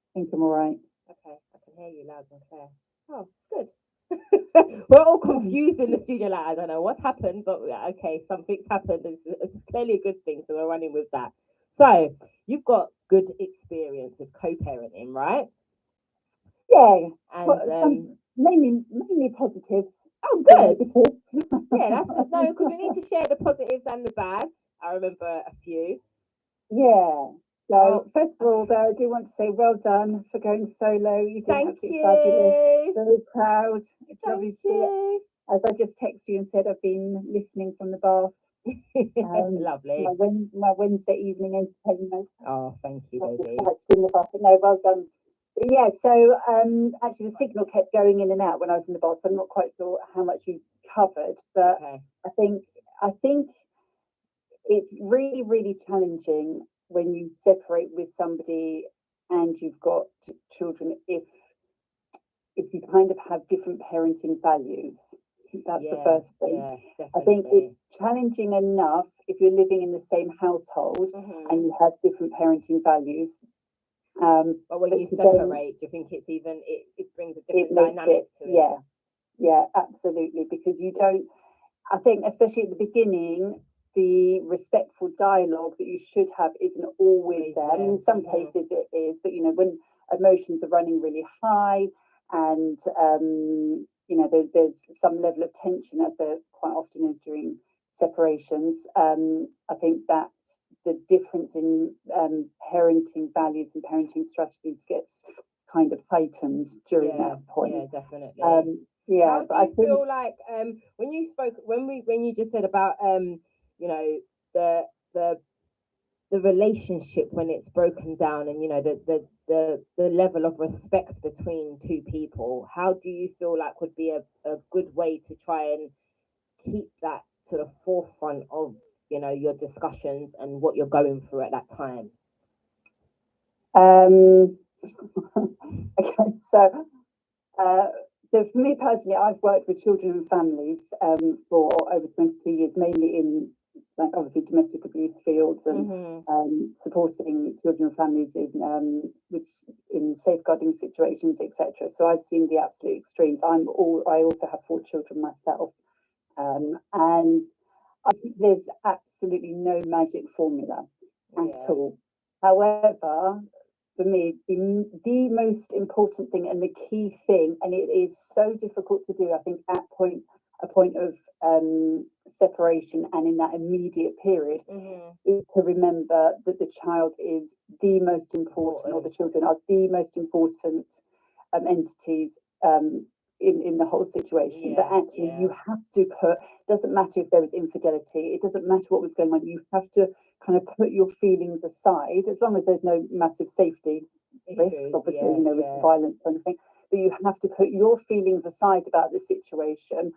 I think I'm all right. Okay, I can hear you loud and clear. Oh, it's good. We're all confused in the studio, like, I don't know what's happened, but okay, something's happened. It's, it's clearly a good thing, so we're running with that. So, you've got good experience with co parenting, right? Yeah. And Well, some- um, Mainly, mainly positives. oh, good. Yeah, that's good. No, because we need to share the positives and the bads. I remember a few. Yeah. So Oh. first of all, though, I do want to say well done for going solo. You did Thank absolutely fabulous. Very proud. It's lovely Thank to see it. you. As I just texted you and said, I've been listening from the bath. Um, Lovely. My, my Wednesday evening entertainment. Oh, thank you, baby. like in the bus, but no, well done. But yeah, so um, actually the signal kept going in and out when I was in the bath, so I'm not quite sure how much you covered, but Okay. I think I think it's really really challenging when you separate with somebody and you've got children if if you kind of have different parenting values. That's the first thing. Yeah, I think it's challenging enough if you're living in the same household Mhm. and you have different parenting values. Um, But when but you separate, do you think it's even it, it brings a different dynamic it, to it? yeah, yeah, absolutely. Because you don't, I think, especially at the beginning, the respectful dialogue that you should have isn't always there. I mean, in some cases it is, but you know, when emotions are running really high and um, you know, there, there's some level of tension, as there quite often is during separations. Um, I think that the difference in um, parenting values and parenting strategies gets kind of heightened during yeah, that point. yeah, definitely. Um, yeah, How but I you think feel like um when you spoke when we when you just said about um you know the the the relationship when it's broken down and you know the the the, the level of respect between two people how do you feel like would be a, a good way to try and keep that to the forefront of you know your discussions and what you're going through at that time? Um, okay, so uh, so for me personally, I've worked with children and families um, for over 22 years, mainly in like obviously domestic abuse fields and Mhm. um, supporting children and families in um, in safeguarding situations, etc. So I've seen the absolute extremes. I'm all I also have four children myself, um, and I think there's absolutely no magic formula at all. However, for me, the, the most important thing and the key thing, and it is so difficult to do, I think, at point a point of um, separation and in that immediate period, Mhm. is to remember that the child is the most important, or the children are the most important um, entities um, in in the whole situation. Yeah, actually you have to put. Doesn't matter if there was infidelity. It doesn't matter what was going on. You have to kind of put your feelings aside, as long as there's no massive safety risks, Issues, obviously, yeah, you know, with violence or anything. but you have to put your feelings aside about the situation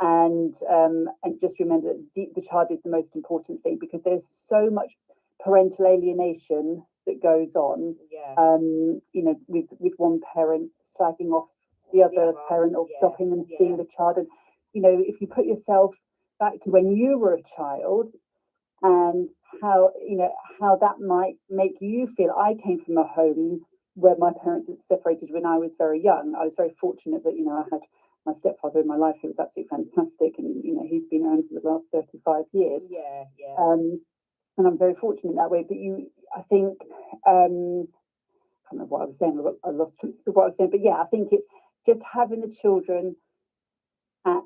and um, and just remember that the, the child is the most important thing because there's so much parental alienation that goes on Yeah. um, you know, with with one parent slagging off the other other, parent or yeah, stopping them seeing the child. And you know, if you put yourself back to when you were a child and how you know how that might make you feel. I came from a home where my parents had separated when I was very young. I was very fortunate that you know I had my stepfather in my life who was absolutely fantastic, and you know he's been around for the last thirty five years Yeah, yeah. um, and I'm very fortunate that way. But you, I think, um, I don't know what I was saying. I lost what I was saying. But yeah, I think it's just having the children at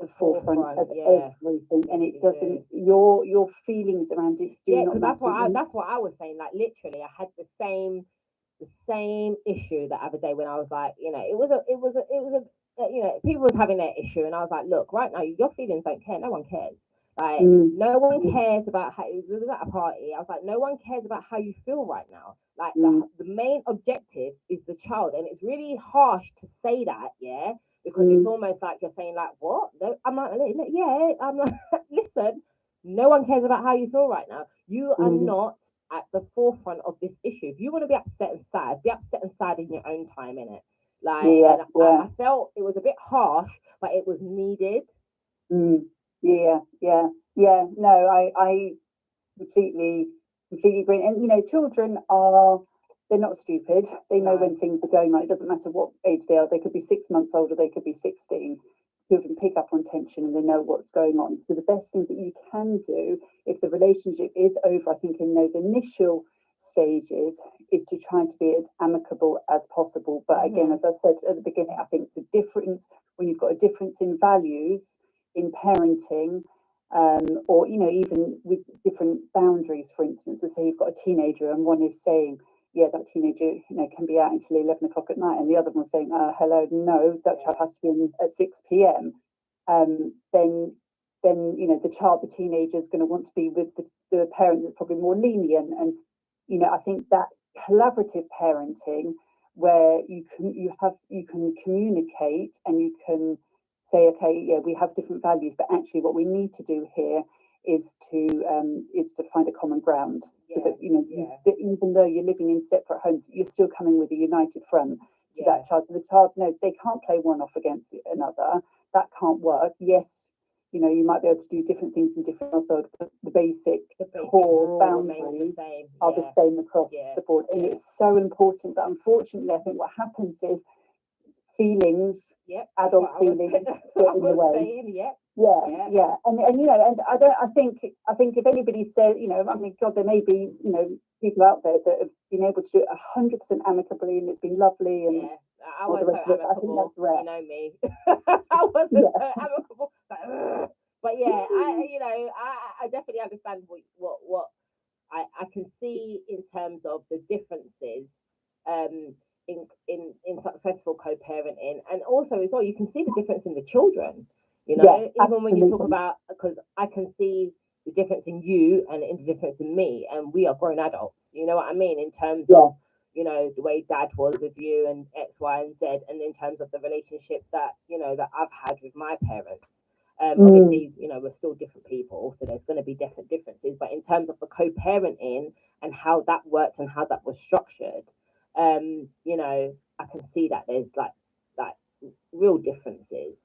the forefront, Forefront, of yeah. everything, and it You do. your your feelings around it yeah, because that's what. I that's what I was saying. Like literally, I had the same the same issue the other day when I was like, you know, it was a it was a it was a you know people was having that issue, and I was like, look, right now your feelings don't care. No one cares. Like Mm. no one cares about how it was at a party. I was like, no one cares about how you feel right now. Like Mm. the, the main objective is the child, and it's really harsh to say that, yeah, because it's Mm. almost like you're saying like, what? No, I'm like, "Li- li- yeah, I'm like, listen, no one cares about how you feel right now. You are Mm. not at the forefront of this issue. If you want to be upset and sad, be upset and sad in your own time, innit? Like, Yeah, and I- yeah. I, felt it was a bit harsh, but it was needed. Mm, yeah, yeah, yeah. No, I, I completely, completely agree. And you know, children are they're not stupid. They know No. when things are going on. It doesn't matter what age they are. They could be six months old or they could be sixteen. Children pick up on tension and they know what's going on. So the best thing that you can do if the relationship is over, I think in those initial stages, is to try to be as amicable as possible. But again, Mhm. as I said at the beginning, I think the difference when you've got a difference in values in parenting um, or you know even with different boundaries for instance so say you've got a teenager and one is saying yeah that teenager you know can be out until 11 o'clock at night and the other one's saying uh, hello no that child has to be in at 6 p.m um, then then you know the child the teenager is going to want to be with the, the parent that's probably more lenient and you know i think that collaborative parenting where you can you have you can communicate and you can say okay yeah we have different values but actually what we need to do here is to um is to find a common ground so that you know yeah. even though you're living in separate homes you're still coming with a united front to Yeah. that child so the child knows they can't play one off against another that can't work yes you know you might be able to do different things in different households but the basic The basic core boundaries the are yeah. the same across Yeah, the board. And yeah. it's so important. But unfortunately, I think what happens is feelings, Yep. adult what I was- feelings that's what I get in the way. saying, Yep. yeah, Yeah. yeah, And and you know, and I don't I think I think if anybody says, you know, I mean, God, there may be, you know, people out there that have been able to do it hundred percent amicably and it's been lovely and I- I all the wasn't so of. I think amicable. You know me. I wasn't Yeah. so amicable. Like, but yeah, I you know I I definitely understand what what what I I can see in terms of the differences um in in in successful co-parenting and also as well you can see the difference in the children. You know, Yeah, even when you talk about because I can see the difference in you and in the difference in me, and we are grown adults. You know what I mean in terms Yeah. of you know the way dad was with you and x y and z and in terms of the relationship that you know that i've had with my parents um Mm. obviously you know we're still different people so there's going to be different differences but in terms of the co-parenting and how that worked and how that was structured um you know i can see that there's like like real differences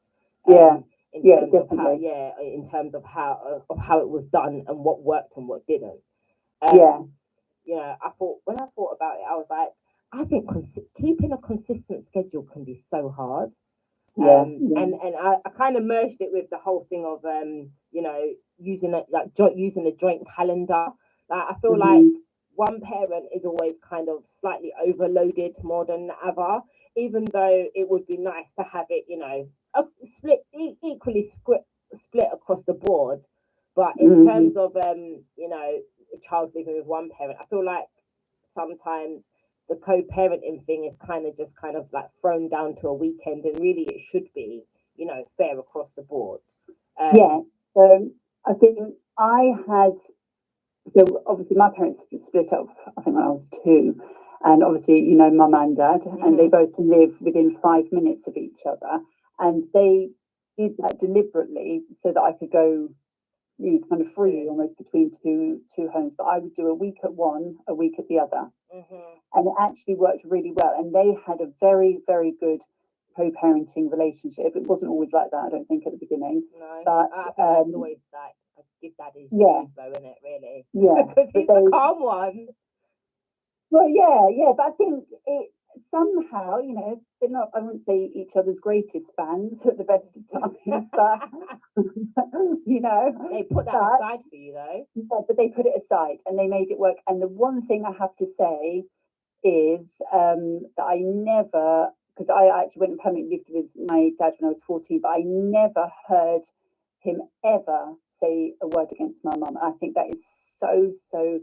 Yeah. um, in Yeah, terms of how definitely. yeah in terms of how of how it was done and what worked and what didn't um, Yeah. You know, I thought when I thought about it, I was like, I think cons- keeping a consistent schedule can be so hard. yeah, Um, yeah. and and I, I kind of merged it with the whole thing of um, you know, using a like joint using a joint calendar. Like I feel like Mhm. one parent is always kind of slightly overloaded more than the other, even though it would be nice to have it, you know, a split e- equally split split across the board. But in Mhm. terms of um, you know, child living with one parent, I feel like sometimes the co-parenting thing is kind of just kind of like thrown down to a weekend, and really it should be, you know, fair across the board. Um, yeah. So I think I had so obviously my parents split up I think when I was two. and obviously, you know, mum and dad, and they both live within five minutes of each other. And they did that deliberately so that I could go, you know, kind of free almost between two two homes. But I would do a week at one, a week at the other, Mhm. and it actually worked really well. And they had a very, very good co-parenting relationship. It wasn't always like that, I don't think, at the beginning. No, But, I think that's um, always like I give yeah. though, isn't it? Really, Yeah, because he's the calm one. Well, yeah, yeah, but I think it somehow, you know, they're not, I wouldn't say each other's greatest fans at the best of times, but, you know, They put that but, aside for you though. yeah, but they put it aside and they made it work. And the one thing I have to say is um, that I never, because I actually went and permanently lived with my dad when I was 14, but I never heard him ever say a word against my mum. I think that is so, so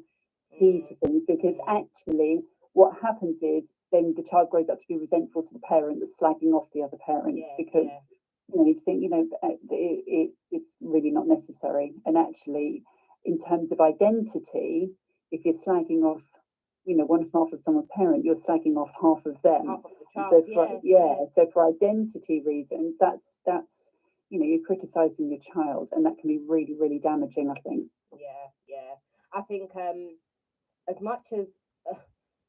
key Mm. to things because actually what happens is then the child grows up to be resentful to the parent that's slagging off the other parent Yeah, because yeah. you know you think you know uh, it, it, it's really not necessary and actually in terms of identity if you're slagging off you know one half of someone's parent you're slagging off half of them half of the child. so for, yeah, yeah so for identity reasons that's that's you know you're criticizing your child and that can be really really damaging i think yeah, yeah. I think um, as much as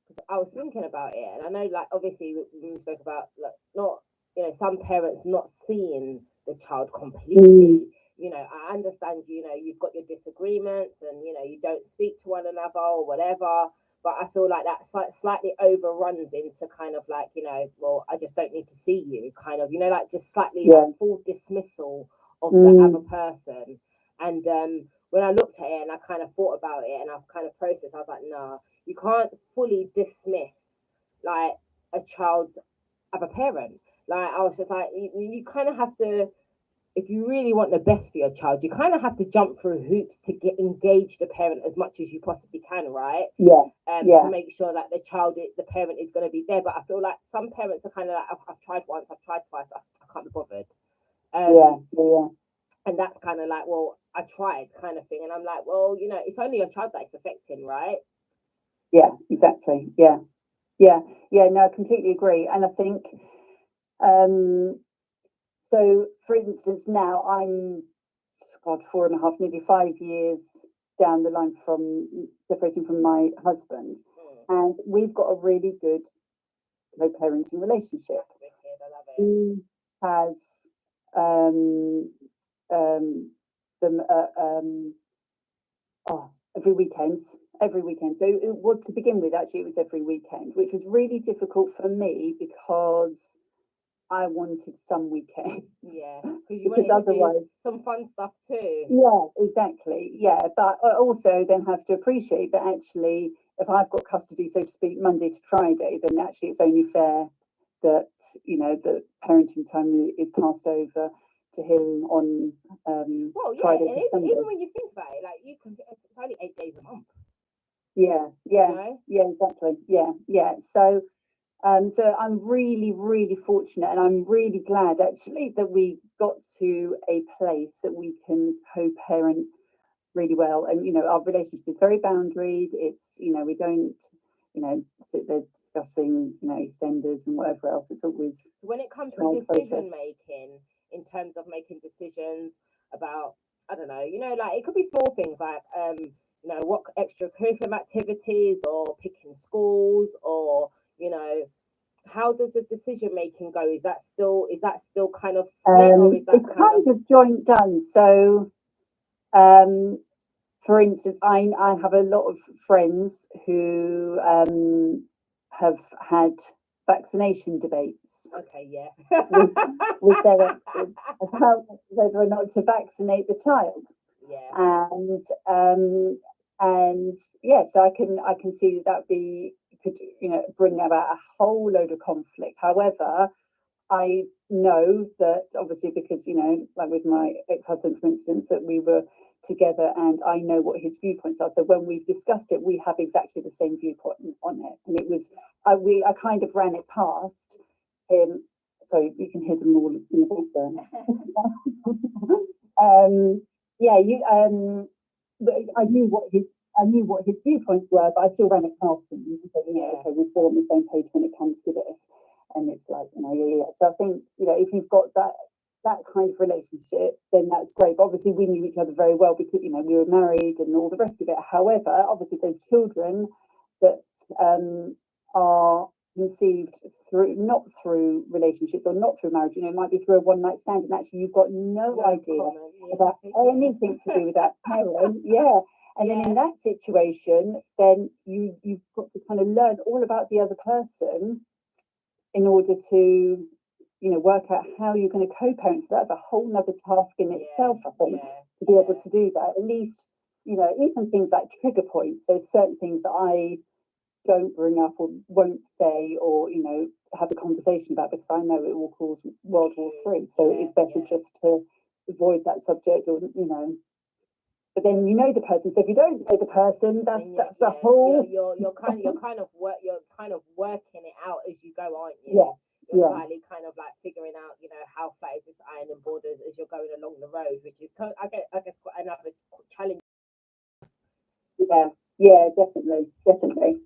because I was thinking about it, and I know, like, obviously, we- spoke about like not, you know, some parents not seeing the child completely. You know, I understand. You know, you've got your disagreements, and you know, you don't speak to one another or whatever. But I feel like that slight, slightly overruns into kind of like, you know, well, I just don't need to see you, kind of, you know, like just slightly Yeah. like full dismissal of Mm. the other person. And um, when I looked at it and I kind of thought about it and I've kind of processed, I was like, nah, you can't fully dismiss like a child's other parent. Like I was just like, you, you kind of have to, if you really want the best for your child, you kind of have to jump through hoops to get engage the parent as much as you possibly can, right? yeah Um, Yeah. to make sure that the child, the parent is going to be there. But I feel like some parents are kind of like, I've, I've tried once, I've tried twice, I, I can't be bothered. Um, yeah yeah and that's kind of like, well, I tried kind of thing. And I'm like, well, you know, it's only your child that it's affecting, right? Yeah, exactly. Yeah, yeah, yeah. No, I completely agree. And I think, um, so for instance, now I'm, God, four and a half, maybe five years down the line from separating from my husband, Mm, and we've got a really good co-parenting relationship. that's wicked. I love it. He has um, um, them uh, um, oh, every weekend, every weekend. So it was to begin with, actually, it was every weekend, which was really difficult for me because I wanted some weekend. Yeah, because you Because to do otherwise- some fun stuff too. Yeah, exactly. Yeah, but I also then have to appreciate that actually, if I've got custody, so to speak, Monday to Friday, then actually it's only fair that you know the parenting time is passed over to him on um, Well, yeah, Friday and even, even when you think about it, like you can, it's only eight days a month. Yeah, yeah, know? yeah, exactly. Yeah, yeah. So, um, so I'm really, really fortunate, and I'm really glad actually that we got to a place that we can co-parent really well. And you know, our relationship is very boundaried. It's you know, we don't you know sit there discussing you know extenders and whatever else. It's always when it comes to decision making, in terms of making decisions about, I don't know, you know, like it could be small things like, um, you know, what extracurricular activities or picking schools or, you know, how does the decision making go? Is that still is that still kind of Um, is that it's kind of joint done. So, um, for instance, I I have a lot of friends who um, have had vaccination debates okay? Yeah. with their exes about whether or not to vaccinate the child, yeah. and um, and yeah, so I can I can see that that be could you know bring about a whole load of conflict. However, I know that obviously because you know, like with my ex-husband, for instance, that we were together, and I know what his viewpoints are. So when we've discussed it, we have exactly the same viewpoint on it, and it was I we I kind of ran it past him. Sorry, you can hear them all in the background. um, yeah, you um, I knew what his I knew what his viewpoints were, but I still ran it past him and said, you know, Yeah. okay, we're all on the same page when it comes to this. And it's like, you know, yeah, yeah. So I think, you know, if you've got that that kind of relationship, then that's great. But obviously, we knew each other very well because you know we were married and all the rest of it. However, obviously, there's children that um, are conceived through not through relationships or not through marriage. You know, it might be through a one night stand, and actually, you've got no idea comment, yeah, about yeah. anything to do with that parent. Yeah. And then in that situation, then you you've got to kind of learn all about the other person in order to, you know, work out how you're going to co-parent. So that's a whole nother task in Yeah, itself, I think, yeah, to be able to do that. At least, you know, even things like trigger points. There's certain things that I don't bring up or won't say or, you know, have a conversation about because I know it will cause World War Three. So Yeah, it's better yeah. just to avoid that subject or, you know, but then you know the person. So if you don't know the person, that's you- that's a whole You're, you're you're kind of you're kind of work you're kind of working it out as you go, aren't you? Yeah, You're yeah. slightly kind of like figuring out, you know, how flat is this iron and borders as you're going along the road, which is I guess I guess quite another challenge. yeah, yeah, definitely, definitely.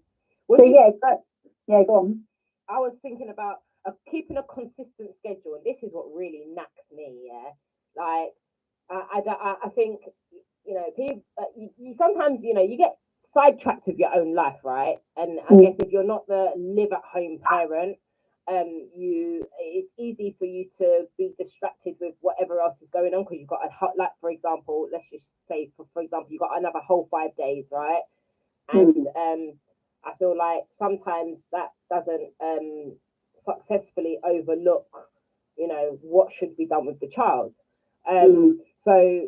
So you- yeah, but, yeah, go on. I was thinking about uh, keeping a consistent schedule, and this is what really knacks me. Yeah, like I, I, I, think you know, people. Uh, you, you sometimes you know you get sidetracked with your own life, right? And I Mm. guess if you're not the live at home parent, um, you it's easy for you to be distracted with whatever else is going on because you've got a hot, like for example, let's just say for, for example, you've got another whole five days, right? And um, I feel like sometimes that doesn't um, successfully overlook, you know, what should be done with the child. Um, So,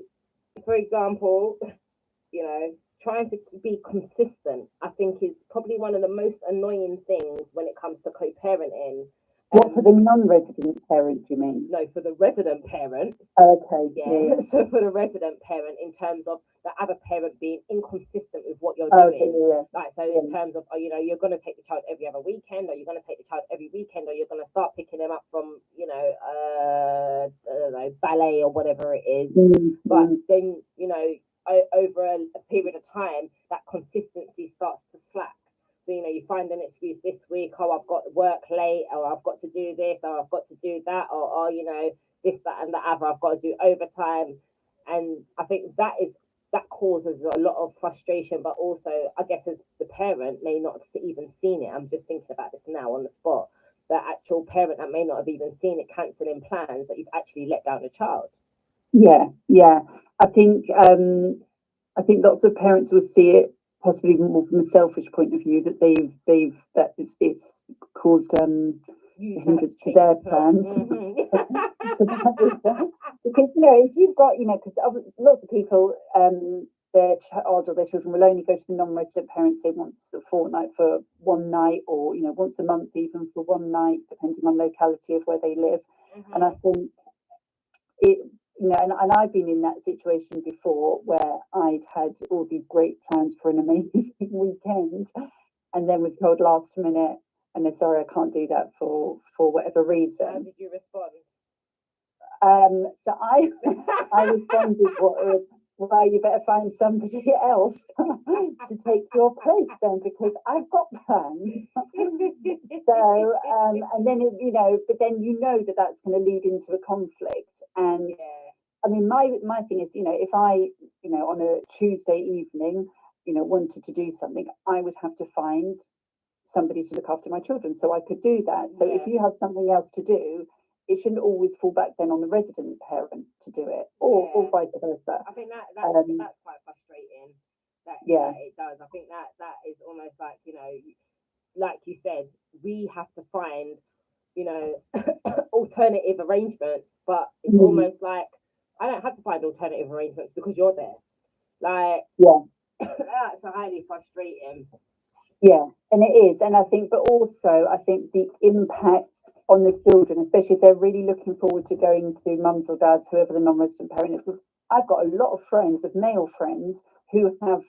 for example, you know, trying to be consistent, I think, is probably one of the most annoying things when it comes to co-parenting. What for the non-resident parent? Do you mean? no, for the resident parent, Okay. yeah. Yeah. yeah. so for the resident parent, in terms of the other parent being inconsistent with what you're Okay. doing, Yeah. Like so, in terms of, oh, you know, you're going to take the child every other weekend, or you're going to take the child every weekend, or you're going to start picking them up from, you know, uh, I don't know, ballet or whatever it is. Mm, But then, you know, over a, a period of time, that consistency starts to slack. So, you know, you find an excuse this week, oh, I've got work late, or I've got to do this, or I've got to do that, or, oh, you know, this, that, and the other, I've got to do overtime. And I think that is that causes a lot of frustration, but also, I guess, as the parent may not have even seen it. I'm just thinking about this now on the spot. The actual parent that may not have even seen it cancelling plans that you've actually let down a child. yeah. Yeah. I think. Um, I think lots of parents will see it possibly more from a selfish point of view that they've they've that it's, it's caused um hindrance to their the plan. plans. Mhm. because you know if you've got you know because lots of people um their child or their children will only go to the non-resident parents say once a fortnight for one night or you know once a month even for one night depending on locality of where they live and i think it you know and, and i've been in that situation before where i'd had all these great plans for an amazing weekend and then was told last minute and they're sorry i can't do that for for whatever reason How did you respond? um, so I I responded what well you better find somebody else to take your place then because I've got plans. So um, and then it, you know, but then you know that that's going to lead into a conflict. And yeah. I mean, my my thing is, you know, if I you know on a Tuesday evening, you know, wanted to do something, I would have to find somebody to look after my children, so I could do that. So if you have something else to do, it shouldn't always fall back then on the resident parent to do it, or or vice versa. I think that that's, Um, that's quite frustrating. That, Yeah. that it does. I think that that is almost like you know, like you said, we have to find you know alternative arrangements, but it's Mhm. almost like I don't have to find alternative arrangements because you're there. Like Yeah. that's highly frustrating. Yeah, and it is, and I think, but also I think the impact on the children, especially if they're really looking forward to going to mums or dads, whoever the non-resident parent is. I've got a lot of friends, of male friends, who have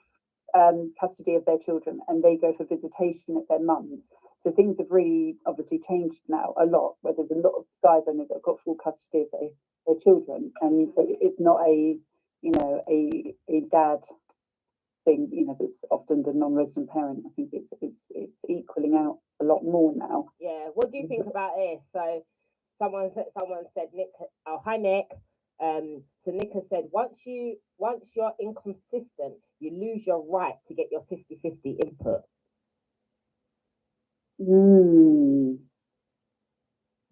um, custody of their children, and they go for visitation at their mums. So things have really obviously changed now a lot. Where there's a lot of guys I know that have got full custody of their, their children, and so it's not a you know a a dad thing, you know, that's often the non-resident parent. I think it's it's it's equaling out a lot more now. Yeah. What do you think about this? So someone said someone said Nick oh hi Nick. Um so Nick has said once you once you're inconsistent, you lose your right to get your 50-50 input. Hmm.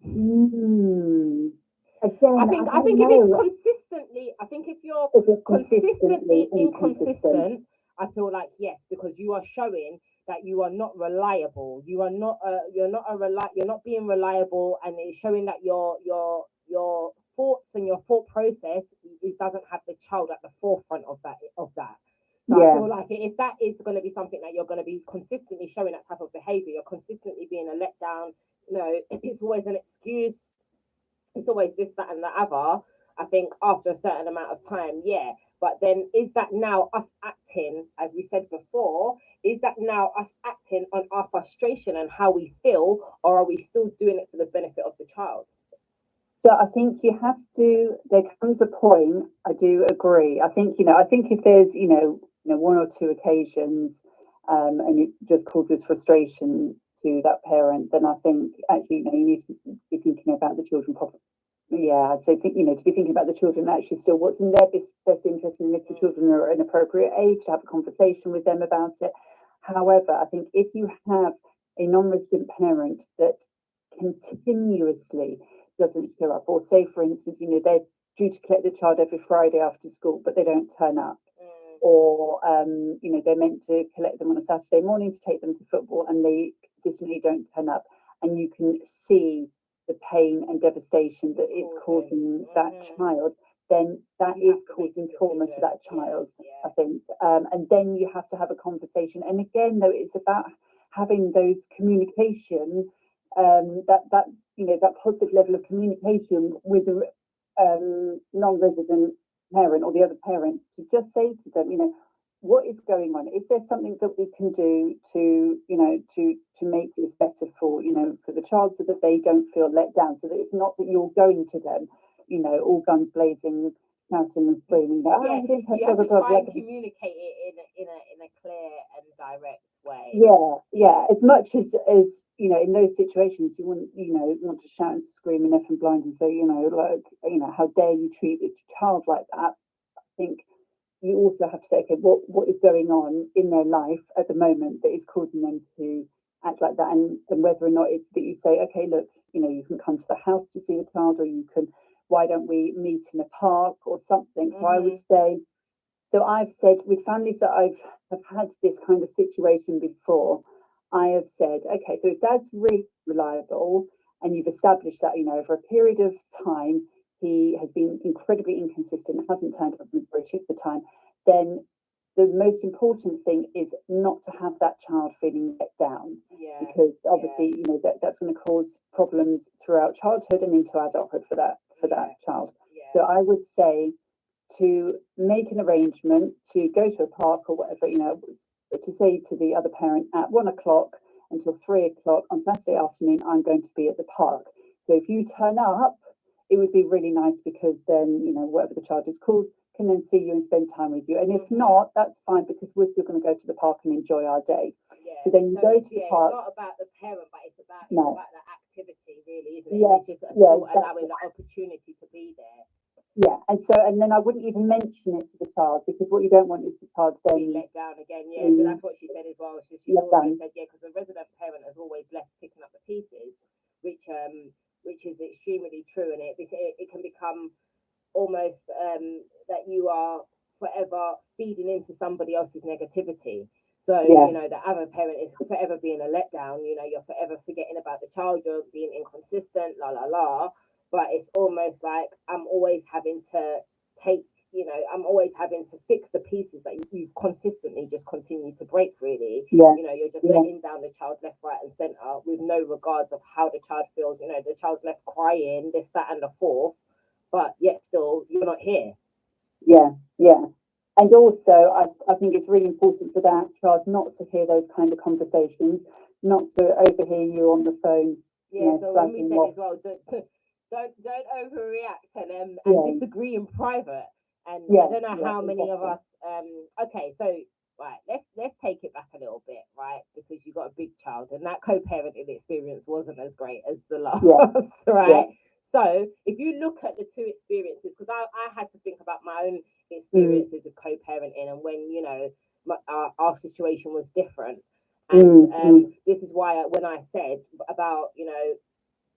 Hmm. Again, I think I, don't think if it's consistently, I think if you're If it's consistently inconsistent, inconsistent, I feel like yes, because you are showing that you are not reliable. You are not uh, you're not a reli- you're not being reliable, and it's showing that your your your thoughts and your thought process it doesn't have the child at the forefront of that of that. So I feel like if that is going to be something that you're going to be consistently showing that type of behavior, you're consistently being a letdown. You know, it's always an excuse. It's always this, that, and the other. I think after a certain amount of time, yeah. But then is that now us acting, as we said before, is that now us acting on our frustration and how we feel, or are we still doing it for the benefit of the child? So I think you have to. There comes a point. I do agree. I think you know. I think if there's you know, you know, one or two occasions, um, and it just causes frustration to that parent, then I think actually you know you need to be thinking about the children properly. Yeah, I'd say think you know to be thinking about the children actually still what's in their best, best interest, and if the children are an appropriate age to have a conversation with them about it. However, I think if you have a non-resident parent that continuously doesn't show up, or say for instance, you know, they're due to collect the child every Friday after school, but they don't turn up, Mm, or um, you know, they're meant to collect them on a Saturday morning to take them to football, and they consistently don't turn up, and you can see the pain and devastation that it's causing that Mhm. child, then that is have to make a causing trauma to that child. I think, um, and then you have to have a conversation. And again, though, it's about having those communication, um, that that you know that positive level of communication with the um, non-resident parent or the other parent to just say to them, you know, what is going on? Is there something that we can do to, you know, to to make this better for, you know, for the child so that they don't feel let down, so that it's not that you're going to them, you know, all guns blazing, shouting and screaming, oh, Yeah, you didn't have You have to try and communicate it in a, in a in a clear and direct way. Yeah, yeah. As much as as you know, in those situations, you wouldn't, you know, want to shout and scream and f and blind and say, you know, like, you know, how dare you treat this child like that? I think you also have to say, okay, what what is going on in their life at the moment that is causing them to act like that, and and whether or not it's that you say, okay, look, you know, you can come to the house to see the child, or you can, why don't we meet in a park or something? So I would mm-hmm. say. So I've said with families that I've have had this kind of situation before, I have said, okay, so if dad's really reliable and you've established that, you know, over a period of time, he has been incredibly inconsistent, hasn't turned up the majority of the time, then the most important thing is not to have that child feeling let down Yeah. because obviously, you know, that, that's going to cause problems throughout childhood and into adulthood for that for that child. Yeah. So I would say to make an arrangement to go to a park or whatever, you know, to say to the other parent at one o'clock until three o'clock on Saturday afternoon, I'm going to be at the park. So if you turn up, it would be really nice because then, you know, whatever the child is called can then see you and spend time with you. And if Mhm. not, that's fine because we're still going to go to the park and enjoy our day. Yeah. So then you go to the yeah, park. It's not about the parent, but it's about, it's No. about the activity, really, isn't it? Yeah, It's just yeah, still allowing exactly. the opportunity to be there, Yeah, and so and then I wouldn't even mention it to the child because what you don't want is the child then let down again. Yeah, so Mm. that's what she said as well. She, she down. said, yeah, because the resident parent has always left picking up the pieces, which um which is extremely true, and it it can become almost um that you are forever feeding into somebody else's negativity. So Yeah. you know the other parent is forever being a letdown. You know you're forever forgetting about the child. You're being inconsistent. La la la. But it's almost like I'm always having to take. You know I'm always having to fix the pieces that you, you've consistently just continued to break. Really. yeah, You know you're just Yeah. letting down the child left, right, and center with no regards of how the child feels. You know the child's left crying, this, that, and the fourth. But yet still you're not here. yeah, yeah. And also I, I think it's really important for that child not to hear those kind of conversations, not to overhear you on the phone. Yeah, Yeah, so when we said off. as well, don't don't don't overreact and um and Yeah. disagree in private. And Yeah, I don't know yeah, how many of us um okay, so right, let's let's take it back a little bit, right? Because you got a big child, and that co-parenting experience wasn't as great as the last, Yeah. right? So if you look at the two experiences, because I, I had to think about my own experiences of co-parenting and when you know my, our, our situation was different, and Mm, um, this is why when I said about you know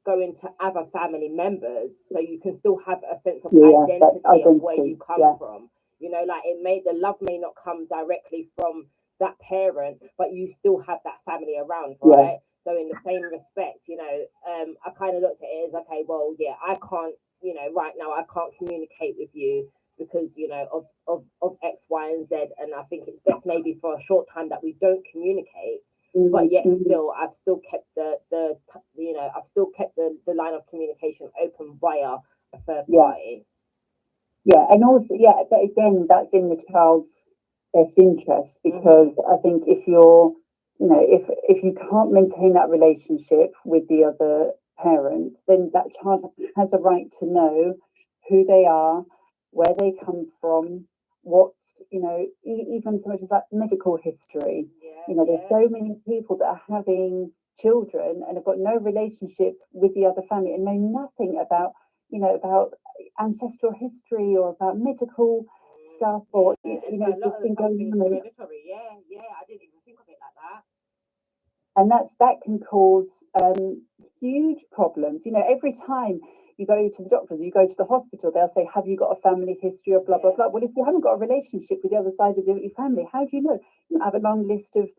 going to other family members, so you can still have a sense of Yeah, identity, that's of where you come yeah. from. You know, like it may the love may not come directly from that parent, but you still have that family around, Yeah. right? So in the same respect, you know, um, I kind of looked at it as okay, well, yeah, I can't, you know, right now I can't communicate with you because you know of of of X, Y, and Z, and I think it's best maybe for a short time that we don't communicate mm, but yet mm, still i've still kept the the you know i've still kept the, the line of communication open via a third Yeah. party Yeah, and also, yeah, but again, that's in the child's best interest Mm-hmm. because I think if you're, you know, if if you can't maintain that relationship with the other parent, then that child has a right to know who they are, where they come from, what you know, e- even so much as like medical history. You know, there's so many people that are having children and have got no relationship with the other family and know nothing about, you know, about ancestral history or about medical Mm, stuff or yeah, you, know a lot of going something's on and, hereditary yeah yeah i didn't even think of it like that. And that's that can cause um, huge problems you know every time you go to the doctors you go to the hospital they'll say have you got a family history of blah blah blah? Well if you haven't got a relationship with the other side of your family how do you know? You might have a long list of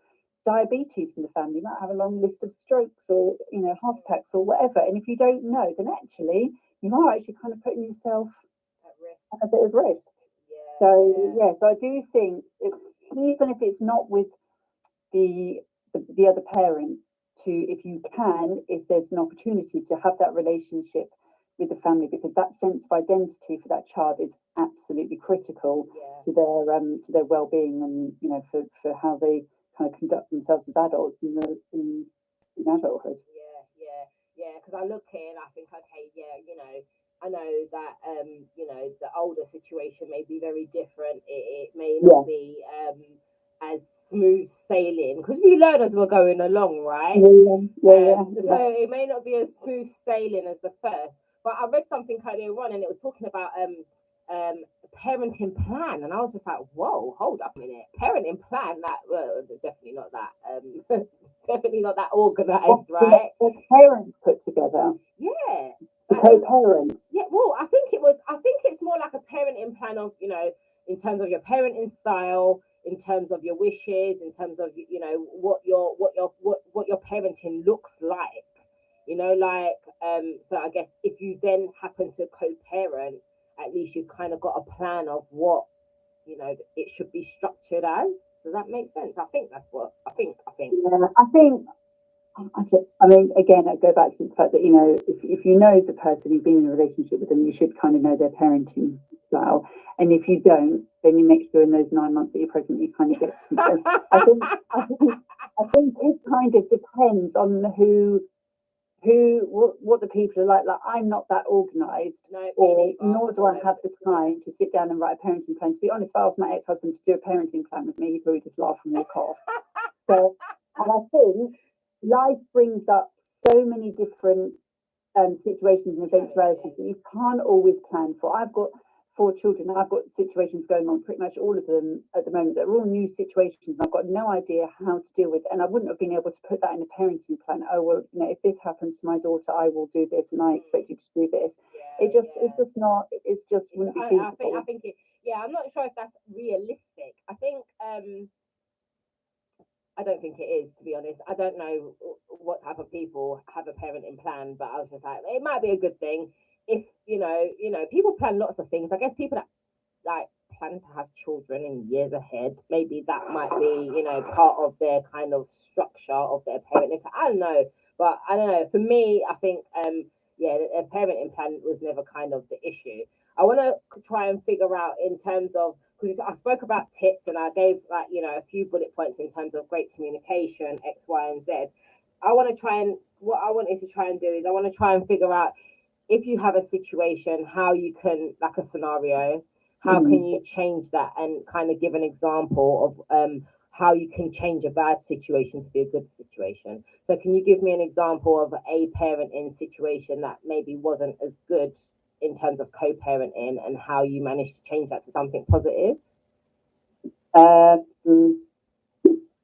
diabetes in the family you might have a long list of strokes or you know heart attacks or whatever and if you don't know then actually you are actually kind of putting yourself at risk. at a bit of risk. Yeah So yeah. yeah, so I do think if, even if it's not with the, the the other parent, to if you can, if there's an opportunity to have that relationship with the family, because that sense of identity for that child is absolutely critical yeah to their um to their well-being and you know for for how they kind of conduct themselves as adults in the in, in adulthood. Yeah, yeah, yeah. Because I look here and I think, okay, yeah, you know, I know that um, you know, the older situation may be very different. It, it may Yeah. not be um as smooth sailing because we learn as we're going along, right? Yeah, yeah, Um, yeah, so it may not be as smooth sailing as the first. But I read something earlier on and it was talking about um um parenting plan and I was just like, whoa, hold up a minute. Parenting plan that well definitely not that um definitely not that organized, the- right? the parents put together, Yeah. the co-parent. yeah, well, I think it was. I think it's more like a parenting plan of you know, in terms of your parenting style, in terms of your wishes, in terms of you know what your what your what what your parenting looks like. You know, like um. So I guess if you then happen to co-parent, at least you've kind of got a plan of what you know it should be structured as. Does that make sense? I think that's what I think. I think. Yeah, I think. I, mean, again, I go back to the fact that you know, if if you know the person, you've been in a relationship with them, you should kind of know their parenting style. And if you don't, then you make sure in those nine months that you're pregnant, you kind of get to. I think, I think, I think it kind of depends on who, who, what, what the people are like. Like, I'm not that organised, no, or nor do I have the time to sit down and write a parenting plan. To be honest, if I asked my ex-husband to do a parenting plan with me, he'd probably just laugh and walk off. So, and I think life brings up so many different um, situations and eventualities that you can't always plan for. I've got four children. I've got situations going on, pretty much all of them at the moment. They're all new situations. And I've got no idea how to deal with. It. And I wouldn't have been able to put that in a parenting plan. Oh well, you know, if this happens to my daughter, I will do this, and I expect you to do this. Yeah, It just, yeah. it's just not. It's just It's- wouldn't be I, I feasible. think I think it yeah, I'm not sure if that's realistic. I think um I don't think it is to be honest. I don't know what type of people have a parenting plan, but I was just like it might be a good thing if you know, you know, people plan lots of things. I guess people that like plan to have children in years ahead, maybe that might be, you know, part of their kind of structure of their parenting. I don't know, but I don't know. For me, I think um yeah, a parenting plan was never kind of the issue. I want to try and figure out in terms of because I spoke about tips and I gave like you know a few bullet points in terms of great communication X, Y, and Z. I want to try and what I wanted to try and do is I want to try and figure out if you have a situation how you can like a scenario how Mhm. can you change that and kind of give an example of um how you can change a bad situation to be a good situation. So can you give me an example of a parenting situation that maybe wasn't as good in terms of co-parenting and how you managed to change that to something positive? Uh, mm,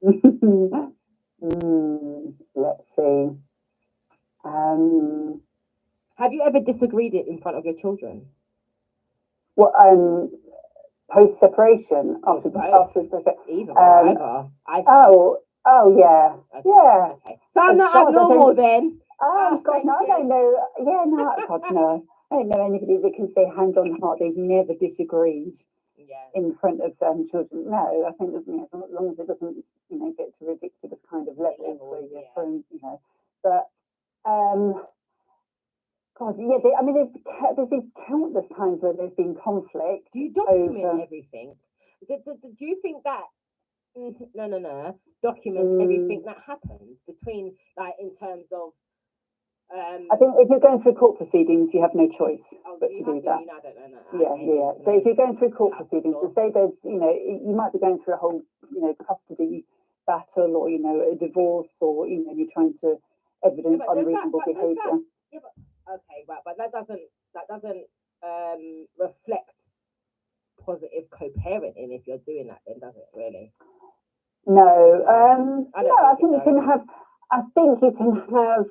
mm, let's see. Um, Have you ever disagreed it in front of your children? what um, post separation after Right. after the Either, Um, either. I oh oh yeah okay, yeah Okay. So I'm not As far as I abnormal then. oh Oh, god no I don't know yeah no God no I don't know anybody that can say hand on heart they've never disagreed Yeah. in front of um, children. No, I think as, long as it doesn't, you know, get to ridiculous kind of levels where you're yeah. thrown, you know. But um, God, yeah, they, I mean, there's there's been countless times where there's been conflict. Do you document over- everything? Do, do, do you think that? mm, No, no, no. Everything Mm. that happens between, like, in terms of. Um, I think if you're going through court proceedings, you have no choice oh, but to do that. You know, I don't know. no, I Yeah, yeah. So if you're going through court proceedings, to say there's, you know, you might be going through a whole, you know, custody battle or, you know, a divorce or, you know, you're trying to evidence but that- unreasonable but does that- behaviour. Okay, right, but that doesn't that doesn't um reflect positive co-parenting if you're doing that, then does it really? No, um, I no, I think you can have, I think you can have,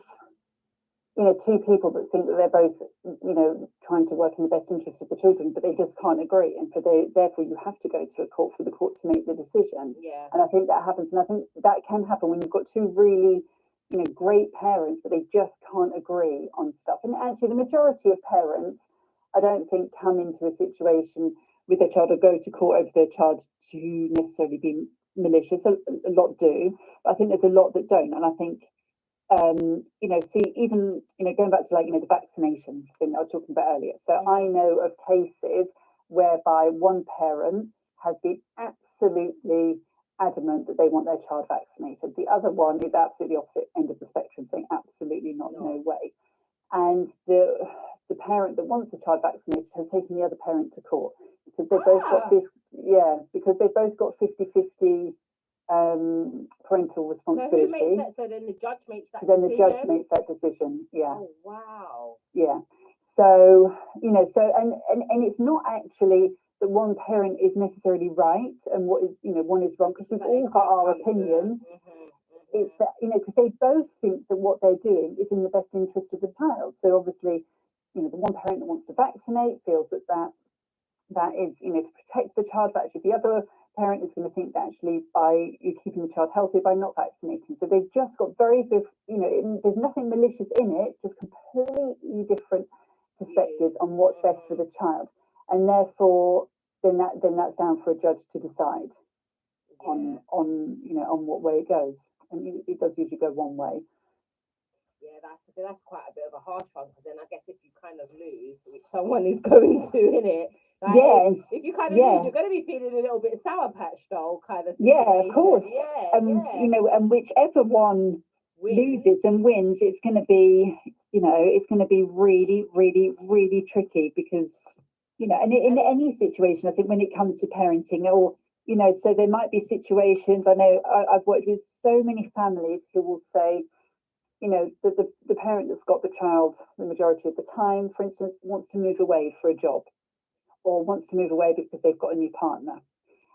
you know, two people that think that they're both, you know, trying to work in the best interest of the children, but they just can't agree. And so they, therefore you have to go to a court for the court to make the decision. Yeah. And I think that happens. And I think that can happen when you've got two really, you know, great parents, but they just can't agree on stuff. And actually, the majority of parents, I don't think, come into a situation with their child or go to court over their child to necessarily be malicious. A, a lot do, but I think there's a lot that don't. And I think, um, you know, see, even, you know, going back to like, you know, the vaccination thing I was talking about earlier. So. I know of cases whereby one parent has been absolutely adamant that they want their child vaccinated. The other one is absolutely opposite end of the spectrum, saying absolutely not, no, No. way. And the the parent that wants the child vaccinated has taken the other parent to court because they've both Ah. got fif- yeah because they've both got 50-50 um, parental So responsibility. makes that? So then the judge makes that. then the judge decision? makes that decision. Yeah Oh wow. yeah so you know so and, and and it's not actually that one parent is necessarily right and what is you know one is wrong because we've all got our come to a- opinions. Mhm, it's mhm. that you know because they both think that what they're doing is in the best interest of the child. So obviously you know the one parent that wants to vaccinate feels that that that is you know to protect the child but actually the other parent is going to think that actually by you keeping the child healthy by not vaccinating. So they've just got very you know it, there's nothing malicious in it just completely different perspectives on what's best for the child. And therefore then that then that's down for a judge to decide on on you know on what way it goes and it, does usually go one way Yeah, that's that's quite a bit of a harsh one because then I guess if you kind of lose, which someone is going to in it, like, Yeah, If, you kind of yeah. lose, you're going to be feeling a little bit sour patch doll kind of. Yeah, of course. Yeah, and yeah. you know and whichever one Win. loses and wins it's going to be you know it's going to be really really really tricky because you know and in, any situation i think when it comes to parenting or you know so there might be situations i know I, i've worked with so many families who will say you know the, the the parent that's got the child the majority of the time for instance wants to move away for a job or wants to move away because they've got a new partner.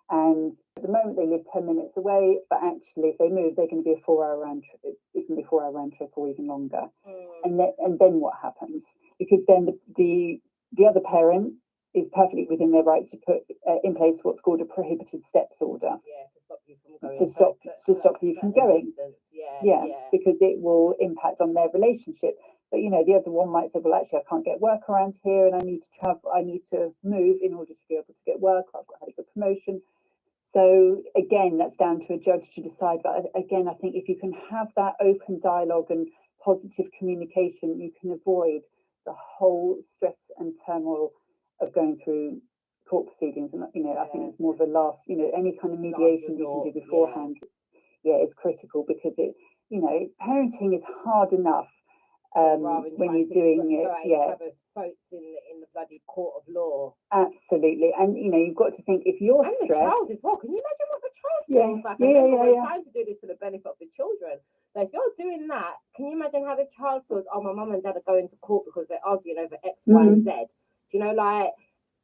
And at the moment they live 10 minutes away but actually if they move they're going to be a four hour round trip. It's going to be a four hour round trip or even longer. Mm, and then and then what happens? Because then the the, the other parent is perfectly within their rights to put uh, in place what's called a prohibited steps order yeah, to stop you from going. to stop- to stop you from going. Yeah, yeah, yeah. because it will impact on their relationship but you know the other one might say well actually i can't get work around here and i need to travel i need to move in order to be able to get work i've got had a good promotion so again that's down to a judge to decide but again i think if you can have that open dialogue and positive communication you can avoid the whole stress and turmoil of going through court proceedings and you know i think it's more of a last you know any kind of mediation you can do beforehand yeah it's critical because it you know it's parenting is hard enough um, when you're doing it yeah throats in the in the bloody court of law. absolutely and you know you've got to think if you're And the child as well. Can you imagine what the child Yeah, feels. Like, yeah, remember, yeah, yeah. trying to do this for the benefit of the children. So if you're doing that, can you imagine how the child feels? Oh, my mum and dad are going to court because they're arguing over X, Y, and Mm-hmm. Z. Do you know, like,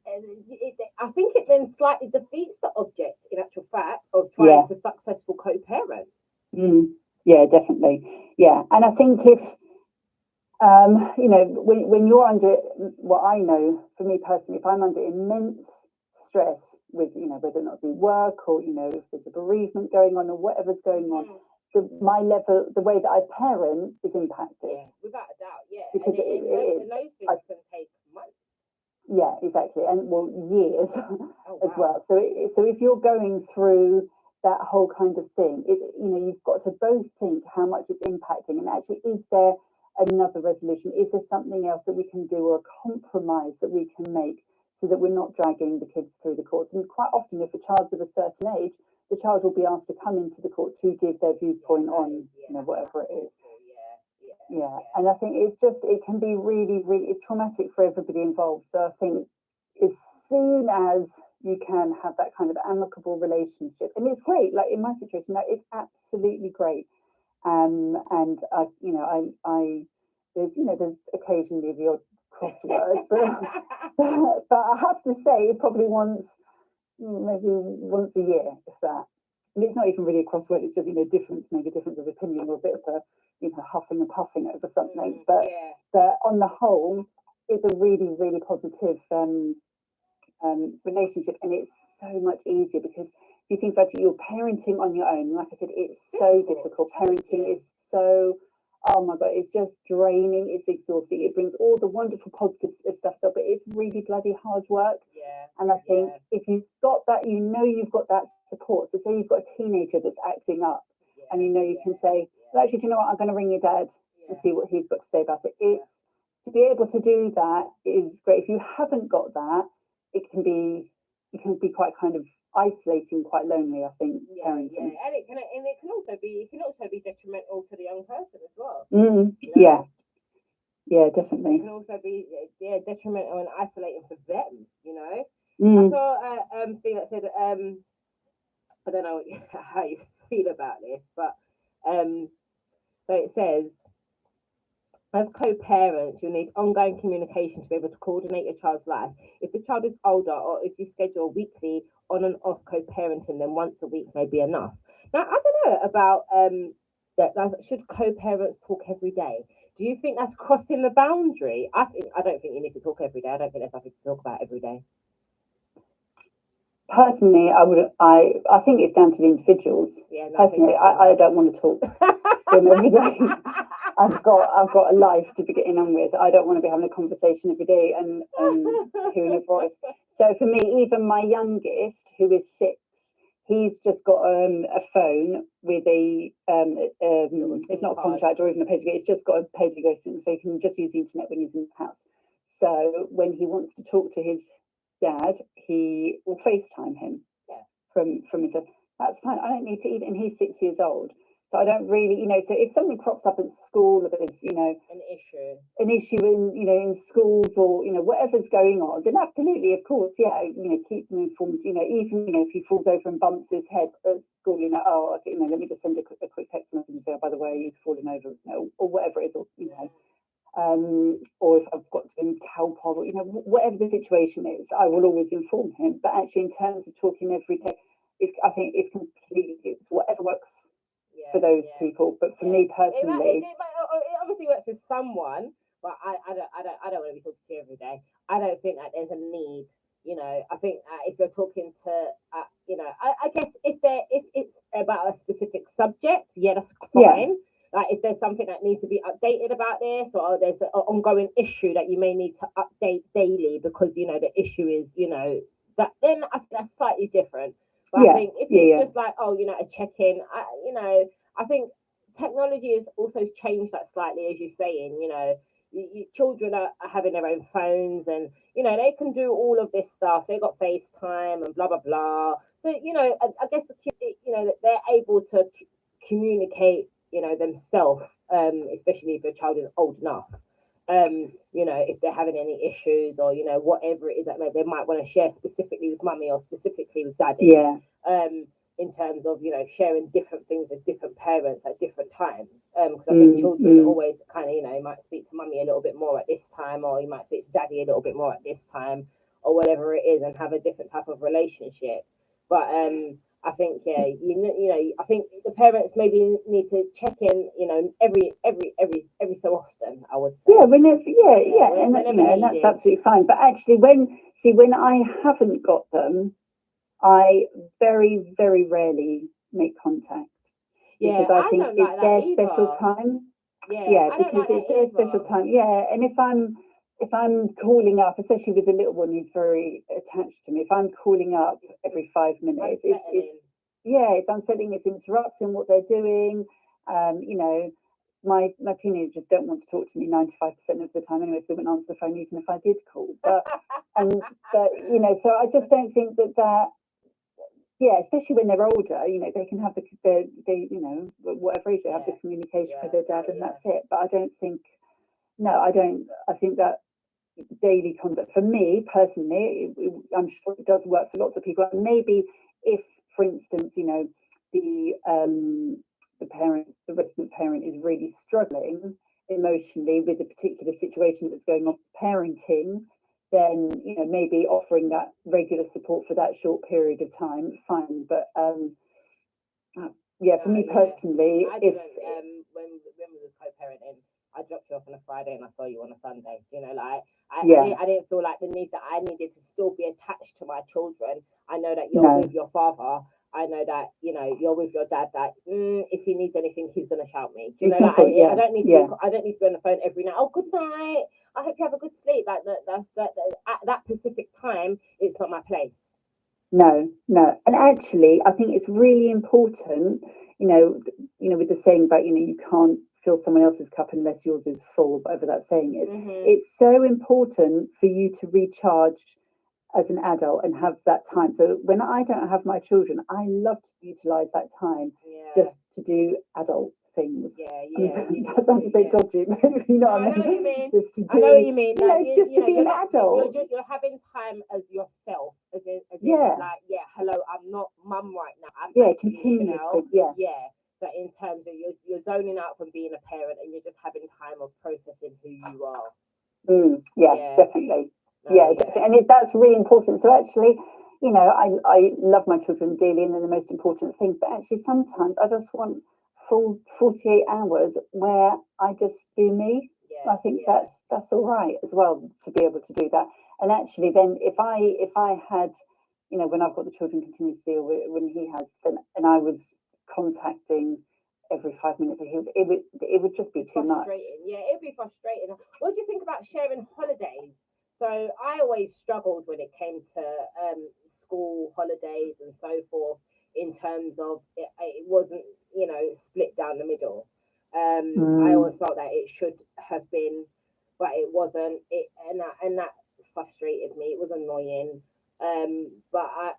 it, it- I think it then slightly defeats the object, in actual fact, of trying Yeah. to successful co-parent. Mm, yeah, definitely. Yeah, and I think if um, you know when when you're under what I know for me personally, if I'm under immense stress with you know whether or not it be work or you know if there's a bereavement going on or whatever's going on, Mm. the, my level, the way that I parent is impacted. Yeah, without a doubt, yeah. Because and it- and it those, is. those things I- can take. Yeah, exactly, and well, years. Oh, as well. So, it, so if you're going through that whole kind of thing, it's you know you've got to both think how much it's impacting, and actually, is there another resolution? Is there something else that we can do, or a compromise that we can make, so that we're not dragging the kids through the courts? And quite often, if a child's of a certain age, the child will be asked to come into the court to give their viewpoint on you know whatever it is. Yeah, and I think it's just it can be really, really it's traumatic for everybody involved. So I think as soon as you can have that kind of amicable relationship, and it's great. Like in my situation, it's absolutely great. Um, and I, you know, I, I, there's, you know, there's occasionally the odd crossword, but but I have to say it's probably once, maybe once a year, if that. And it's not even really a crossword. It's just you know difference, maybe difference of opinion or a bit of a you know huffing and puffing over something. Mm, But yeah, but on the whole, it's a really, really positive um, um, relationship, and it's so much easier because if you think about it, you're parenting on your own. Like I said, it's so difficult. Parenting is so, oh my god, it's just draining. It's exhausting. It brings all the wonderful positive stuff up, but it's really bloody hard work. yeah. And I think Yeah. if you've got that, you know you've got that support. So say you've got a teenager that's acting up, yeah, and you know you yeah, can say, actually, do you know what? I'm going to ring your dad yeah. and see what he's got to say about it. It's to be able to do that is great. If you haven't got that, it can be it can be quite kind of isolating, quite lonely. I think yeah, parenting. yeah, and it can and it can also be it can also be detrimental to the young person as well. Mm, you yeah, know? yeah, It definitely. It can also be uh, yeah detrimental and isolating for them. You know, I Mm, saw a um thing that said um I don't know how you feel about this, but um so it says as co-parents, you'll need ongoing communication to be able to coordinate your child's life. If the child is older or if you schedule weekly on and off co-parenting, then once a week may be enough. Now I don't know about um that, that should co-parents talk every day. Do you think that's crossing the boundary? I think I don't think you need to talk every day. I don't think there's nothing to talk about every day. personally, I would. I I think it's down to the individuals. Yeah, no, Personally, it's I, I don't want to talk. every day. I've got I've got a life to be getting on with. I don't want to be having a conversation every day and and hearing a voice. So for me, even my youngest, who is six, he's just got um, a phone with a um, um it's not a contract or even a pay to go. It's just got a pay to go thing, so he can just use the internet when he's in the house. So when he wants to talk to his dad, he will FaceTime him Yeah. from from his. That's fine. I don't need to even. And he's six years old, so I don't really, you know. So if something crops up at school, or there's, you know, An issue. an issue in you know in schools or you know whatever's going on then absolutely of course yeah you know keep them informed you know even you know if he falls over and bumps his head at school you know oh you know let me just send a quick, a quick text message and say oh by the way he's falling over you know or whatever it is or you know um or if i've got to him cowpod you know whatever the situation is i will always inform him but actually in terms of talking every day it's i think it's completely it's whatever works for those yeah. people but for yeah. me It, it, personally it, oh, it obviously works for someone, but I, I don't I don't I don't want to be talking to you every day. I don't think that there's a need. You know, I think if you're talking to, uh, you know, I, I guess if there if it's about a specific subject, yeah, that's Yeah. fine. Like if there's something that needs to be updated about this, or there's an ongoing issue that you may need to update daily because you know the issue is, you know, that then I think that's slightly different. But Yeah, I think if yeah, it's yeah. just like, oh, you know, a check-in, you know, I think technology has also changed that slightly, as you're saying. You know, you, you, children are, are having their own phones, and you know they can do all of this stuff. They got FaceTime and blah blah blah. So you know, I, I guess the, you know that they're able to c- communicate, you know, themselves, um, especially if your child is old enough. Um, you know, if they're having any issues or you know whatever it is that they, might want to share specifically with mummy or specifically with daddy yeah um in terms of you know sharing different things with different parents at different times. Um, Because I think Mm, children mm. always kind of you know might speak to mummy a little bit more at this time, or you might speak to daddy a little bit more at this time, or whatever it is, and have a different type of relationship. But um, I think yeah, you know, you know, I think the parents maybe need to check in, you know, every every every every so often. I would say. Yeah, whenever, yeah, yeah, when- and, you know, and that's absolutely fine. But actually, when see when I haven't got them, I very, very rarely make contact Yeah, because I, I think it's like their special time. Yeah, Yeah, because like it's their special time. Yeah, and if I'm if I'm calling up, especially with the little one who's very attached to me, if I'm calling up every five minutes, it's, it's yeah, it's unsettling. It's interrupting what they're doing. Um, you know, my my teenagers don't want to talk to me ninety five percent of the time anyway, so they wouldn't answer the phone even if I did call. But and but you know, so I just don't think that that. Yeah, especially when they're older, you know, they can have the the they you know whatever age they have the Yeah, communication with their dad, and yeah. that's it. But I don't think, no, I don't. I think that daily contact for me personally, it, it- I'm sure it does work for lots of people. And maybe if, for instance, you know, the um, the parent, the resident parent is really struggling emotionally with a particular situation that's going on parenting, then you know maybe offering that regular support for that short period of time, fine. But um, uh, yeah, for me personally, if um when when we was co-parenting, I dropped you off on a Friday and I saw you on a Sunday. You know, like I, Yeah. I, didn't, I didn't feel like the need that I needed to still be attached to my children. I know that you're No. with your father. I know that you know you're with your dad. That mm, if he needs anything, he's gonna shout me. Do you know? Like, I, yeah, I don't need to. yeah. Be, I don't need to be on the phone every night. Oh, good night. I hope you have a good sleep. Like that, that's that, that. At that specific time, it's not my place. No, no. And actually, I think it's really important, you know, you know, with the saying about, you know, you can't fill someone else's cup unless yours is full, whatever that saying is. Mhm. It's so important for you to recharge as an adult and have that time. So when I don't have my children, I love to utilize that time yeah. just to do adult things. yeah, yeah. mean, you that sounds a bit yeah. dodgy, but you know No, I what know I what you mean? mean. Just to do, I know what you mean. you know, like, just to know, be an adult. You're, just, you're having time as yourself, as in, as in Yeah. like, yeah, hello, I'm not mum right now. I'm yeah, continuously, yeah. Yeah. In terms of you're, you're zoning out from being a parent and you're just having time of processing who you are. Mm, yeah, Yeah. definitely. No, yeah, definitely. and it, that's really important. So actually, you know, I I love my children dearly, and they're the most important things. But actually, sometimes I just want full forty eight hours where I just do me. Yeah. I think yeah. that's that's all right as well to be able to do that. And actually, then if I if I had, you know, when I've got the children continuously, or whe- when he has, then and I was contacting every five minutes. It would it would just be too much. Yeah, it'd be frustrating. What do you think about sharing holidays? So I always struggled when it came to um, school holidays and so forth. In terms of it, it wasn't, you know, split down the middle. Um, I Mm. always felt that it should have been, but it wasn't. It and that and that frustrated me. It was annoying. Um, but I,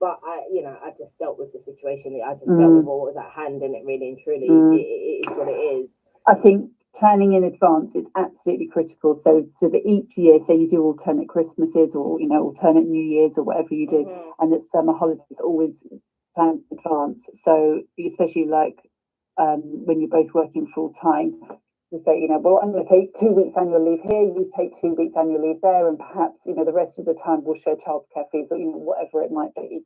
but I, you know, I just dealt with the situation. I just dealt Mm. with what was at hand, and it really and truly, Mm. it, it is what it is. I think planning in advance is absolutely critical. So, so that each year, say you do alternate Christmases or you know alternate New Years or whatever you do, Mhm. and that summer holidays always planned in advance. So, especially like um, when you're both working full time, you say, you know, well, I'm going to take two weeks annual leave here, you take two weeks annual leave there, and perhaps you know the rest of the time we'll share childcare fees or you know whatever it might be.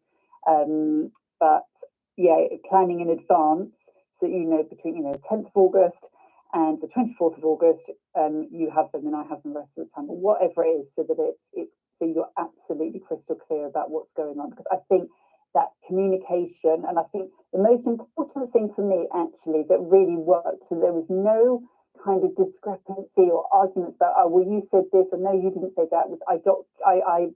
Um, but yeah, planning in advance so that you know between you know 10th of August and the 24th of August, um, you have them and I have them the rest of the time, or whatever it is, so that it's it's so you're absolutely crystal clear about what's going on. Because I think that communication, and I think the most important thing for me actually that really worked, so there was no kind of discrepancy or arguments about oh well you said this or no you didn't say that was I doc I I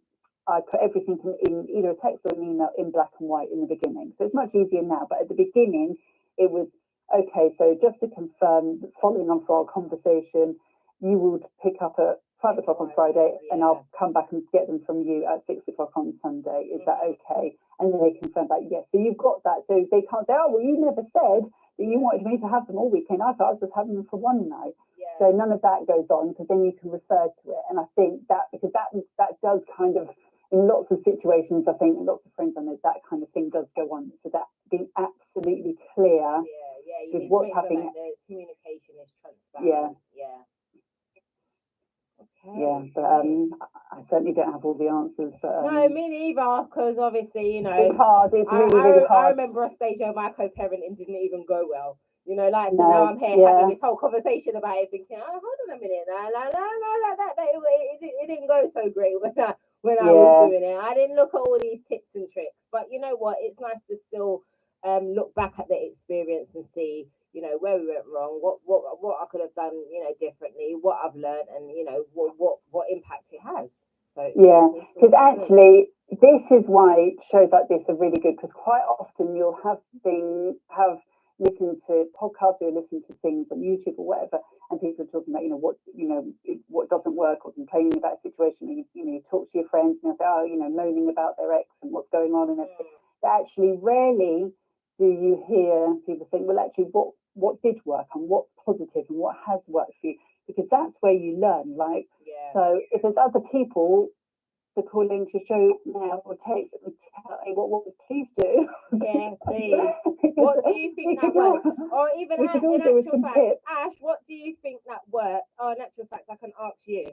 I put everything in, in either a text or an email in black and white in the beginning. So it's much easier now. But at the beginning, it was okay. So just to confirm, following on from our conversation, you would pick up at five o'clock on Friday, and I'll come back and get them from you at six o'clock on Sunday. Is that okay? And then they confirm that yes. So you've got that. So they can't say, oh well, you never said you wanted me to have them all weekend. I thought I was just having them for one night. Yeah. So none of that goes on because then you can refer to it. And I think that because that that does kind of in lots of situations, I think lots of friends I know that kind of thing does go on. So that being absolutely clear, Yeah, yeah. With what's sure happening- the communication is transparent. Yeah. Okay. Yeah. But um, I- certainly don't have all the answers. But um, no, me neither. Because obviously, you know, it's hard. It's I, really, I, really re- I hard. remember a stage where my co-parenting didn't even go well. You know, like so No, now I'm here yeah. having this whole conversation about it, thinking, oh, hold on a minute, no, no, no, no, that, that, it, it, it didn't go so great when I when I was doing it. I didn't look at all these tips and tricks, but you know what? It's nice to still um look back at the experience and see, you know, where we went wrong, what what what I could have done, you know, differently, what I've learned, and you know what what what impact it has. So Yeah, Because actually, this is why shows like this are really good. Because quite often you'll have thing have listened to podcasts or listen to things on YouTube or whatever, and people are talking about you know what you know what doesn't work or complaining about a situation. And you, you know you talk to your friends and they'll say oh you know moaning about their ex and what's going on and everything. Mm. But actually, rarely do you hear people saying well actually what what did work and what's positive and what has worked for you because that's where you learn like yeah. so if there's other people to call in to show now or text and tell you what works, please do. Yeah, please. What do you think that works? Or even we a- could all in actual fact, tips. Ash, what do you think that worked? Oh, in actual fact, I can ask you.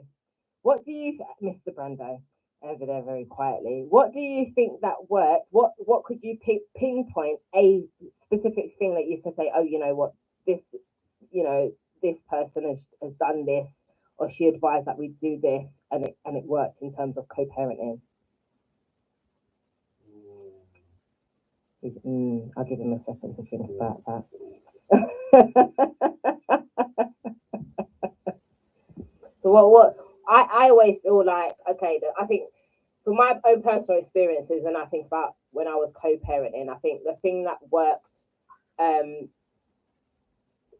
What do you, Mr. Brando, over there very quietly, what do you think that worked? What what could you pick, pinpoint a specific thing that you could say, oh, you know what, this, you know, this person has, has done this, or she advised that we do this, and it and it worked in terms of co-parenting. Mm, I'll give him a second to think about that. so what what I, I always feel like okay I think from my own personal experiences when I think about when I was co-parenting, I think the thing that worked um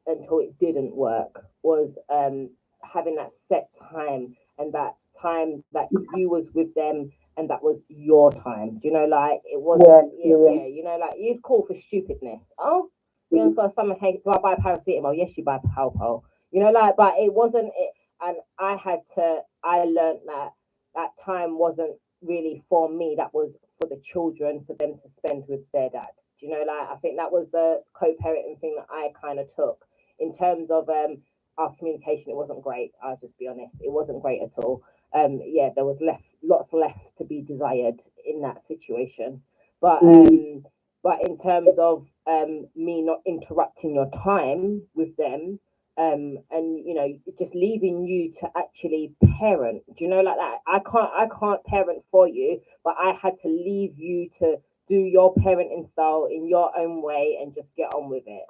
until it didn't work was um having that set time and that time that you was with them and that was your time. Do you know like it wasn't Yeah, yeah, yeah, yeah, you know like you'd call for stupidness. Oh, you know, it's got a stomach ache. Do I buy paracetamol? Yes, you buy Calpol. You know, like, but it wasn't it. And I had to. I learned that that time wasn't really for me. That was for the children, for them to spend with their dad. Do you know, like, I think that was the co-parenting thing that I kind of took in terms of um our communication. It wasn't great. I'll just be honest. It wasn't great at all. Um, yeah, there was left lots left to be desired in that situation. But Mm. um, but in terms of um me not interrupting your time with them um and you know just leaving you to actually parent do you know like that i can't i can't parent for you but i had to leave you to do your parenting style in your own way and just get on with it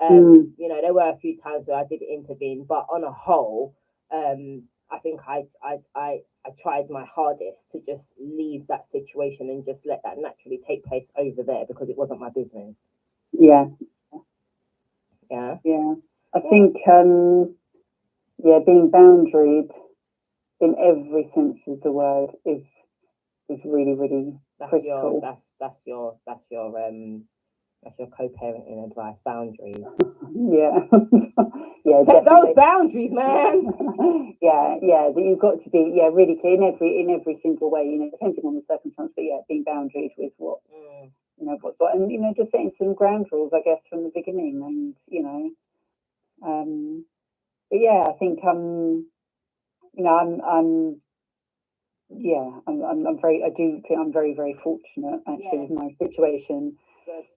um Mm. you know there were a few times where i did intervene but on a whole um i think i i i I tried my hardest to just leave that situation and just let that naturally take place over there because it wasn't my business. Yeah, Yeah. yeah. I think um yeah, being boundaried in every sense of the word is is really, really That's your that's that's your that's your um that's your co-parenting advice boundaries. yeah. yeah, Set those boundaries, man. yeah, yeah, that you've got to be yeah really clear in every in every single way, you know, depending on the circumstance, but yeah, being boundaried with what Mm, you know what's what, and you know, just setting some ground rules, I guess, from the beginning, and you know, um, but yeah, I think um, you know, I'm I'm yeah, I'm I'm, I'm very I do think I'm very very fortunate actually Yeah. with my situation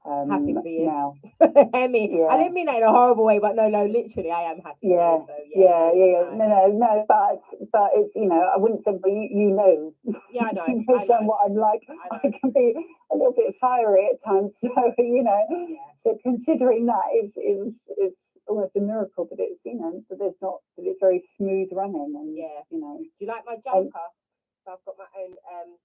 um Happy for you. now. I mean, I didn't mean that in a horrible way, but no, no, literally, I am happy. you, Yeah, so, Yeah, yeah, yeah. it's No, no, no. But but it's you know I wouldn't say, but you, you know, Yeah, I know. you know, I know. what I'm like. I I can be a little bit fiery at times. So you know, Yeah. so considering that is is is almost a miracle that it's you know that there's not that it's very smooth running and Yeah. you know. Do you like my jumper? So I've got my own. Um,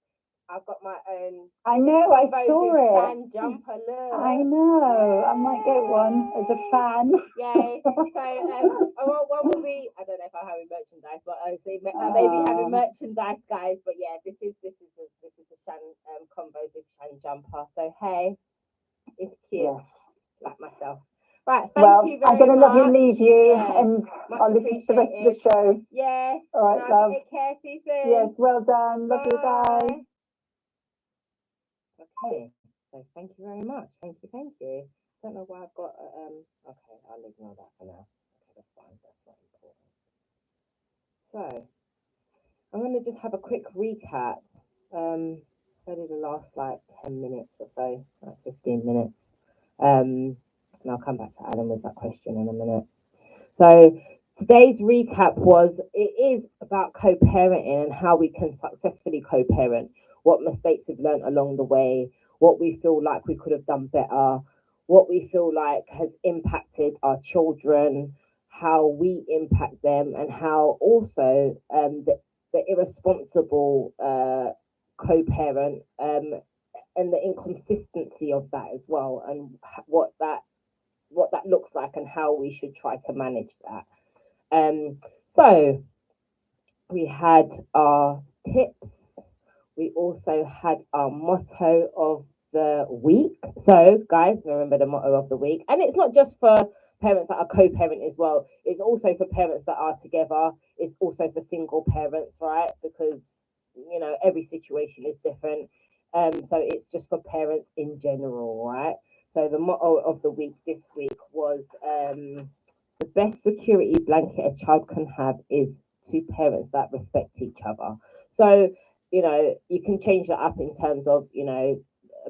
I've got my own. I know. I saw it. Jumper. Look. I know. I might get one as a fan. Yay. So um, one will be I don't know if I'm having merchandise, but I say I may be having Ah. merchandise, guys. But yeah, this is this is the, this is a Shan um Convos with Shan jumper. So hey, it's cute Yes. like myself. Right, thank well, you very I'm going to love you leave you, Yeah, and much I'll listen to the rest of the show. Yes. All right, nice. love. Take care. See you soon. Yes, well done. Love you. Bye. Bye. Okay, so thank you very much. Thank you, thank you. Don't know why I've got, uh, um, okay, I'll ignore that for now. Okay, that's fine, that's not important. So, I'm gonna just have a quick recap. Um, only the last like ten minutes or so, like fifteen minutes. Um, and I'll come back to Adam with that question in a minute. So, today's recap was it is about co-parenting and how we can successfully co-parent what mistakes we've learned along the way what we feel like we could have done better what we feel like has impacted our children how we impact them and how also um, the, the irresponsible uh, co-parent um, and the inconsistency of that as well and what that what that looks like and how we should try to manage that um, so we had our tips. We also had our motto of the week. So, guys, remember the motto of the week. And it's not just for parents that are co-parent as well. It's also for parents that are together. It's also for single parents, right? Because you know every situation is different. Um, so it's just for parents in general, right? So the motto of the week this week was um the best security blanket a child can have is two parents that respect each other. So, you know, you can change that up in terms of, you know,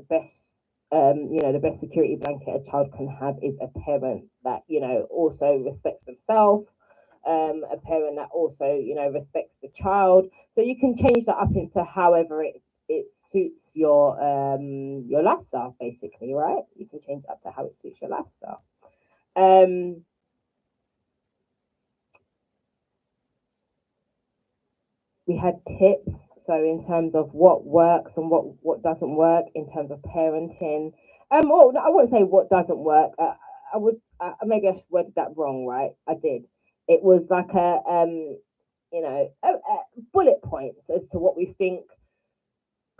best, um, you know, the best security blanket a child can have is a parent that, you know, also respects themselves, um, a parent that also, you know, respects the child. So you can change that up into however it it suits your um your lifestyle basically right? You can change up to how it suits your lifestyle. Um we had tips. So in terms of what works and what what doesn't work in terms of parenting. Um well i wouldn't say what doesn't work. Uh, i would uh, maybe i worded that wrong right? I did. It was like a um you know a, a bullet points as to what we think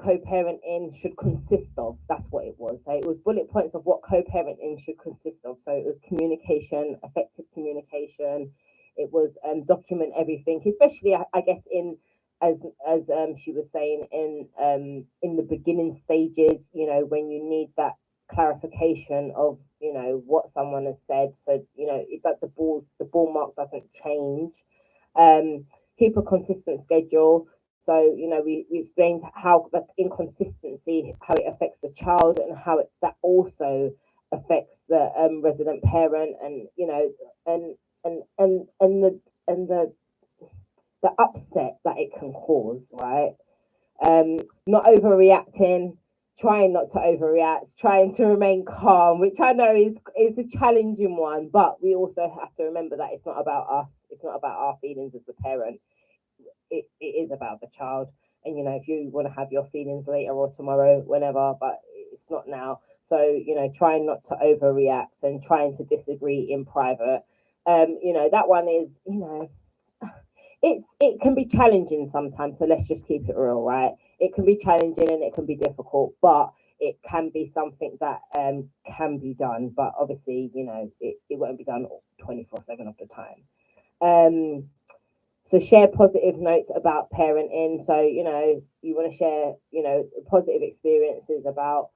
co-parenting should consist of. That's what it was. So it was bullet points of what co-parenting should consist of. So it was communication effective communication. It was um, document everything especially I, I guess in as as um, she was saying in um, in the beginning stages you know when you need that clarification of you know what someone has said. So you know it that the ball the ball mark doesn't change. Um keep a consistent schedule so, you know, we, we explained how that inconsistency, how it affects the child and how it, that also affects the um, resident parent and, you know, and, and, and, and the, and the, the upset that it can cause, right? Um, not overreacting, trying not to overreact, trying to remain calm, which I know is is a challenging one, but we also have to remember that it's not about us, it's not about our feelings as the parent it, it is about the child. And you know, if you want to have your feelings later or tomorrow, whenever, but it's not now. So, you know, trying not to overreact and trying to disagree in private. Um, you know, that one is, you know, it's it can be challenging sometimes. So let's just keep it real, right? It can be challenging and it can be difficult, but it can be something that um can be done. But obviously, you know, it, it won't be done 24-7 of the time. Um so share positive notes about parenting. So you know you want to share you know positive experiences about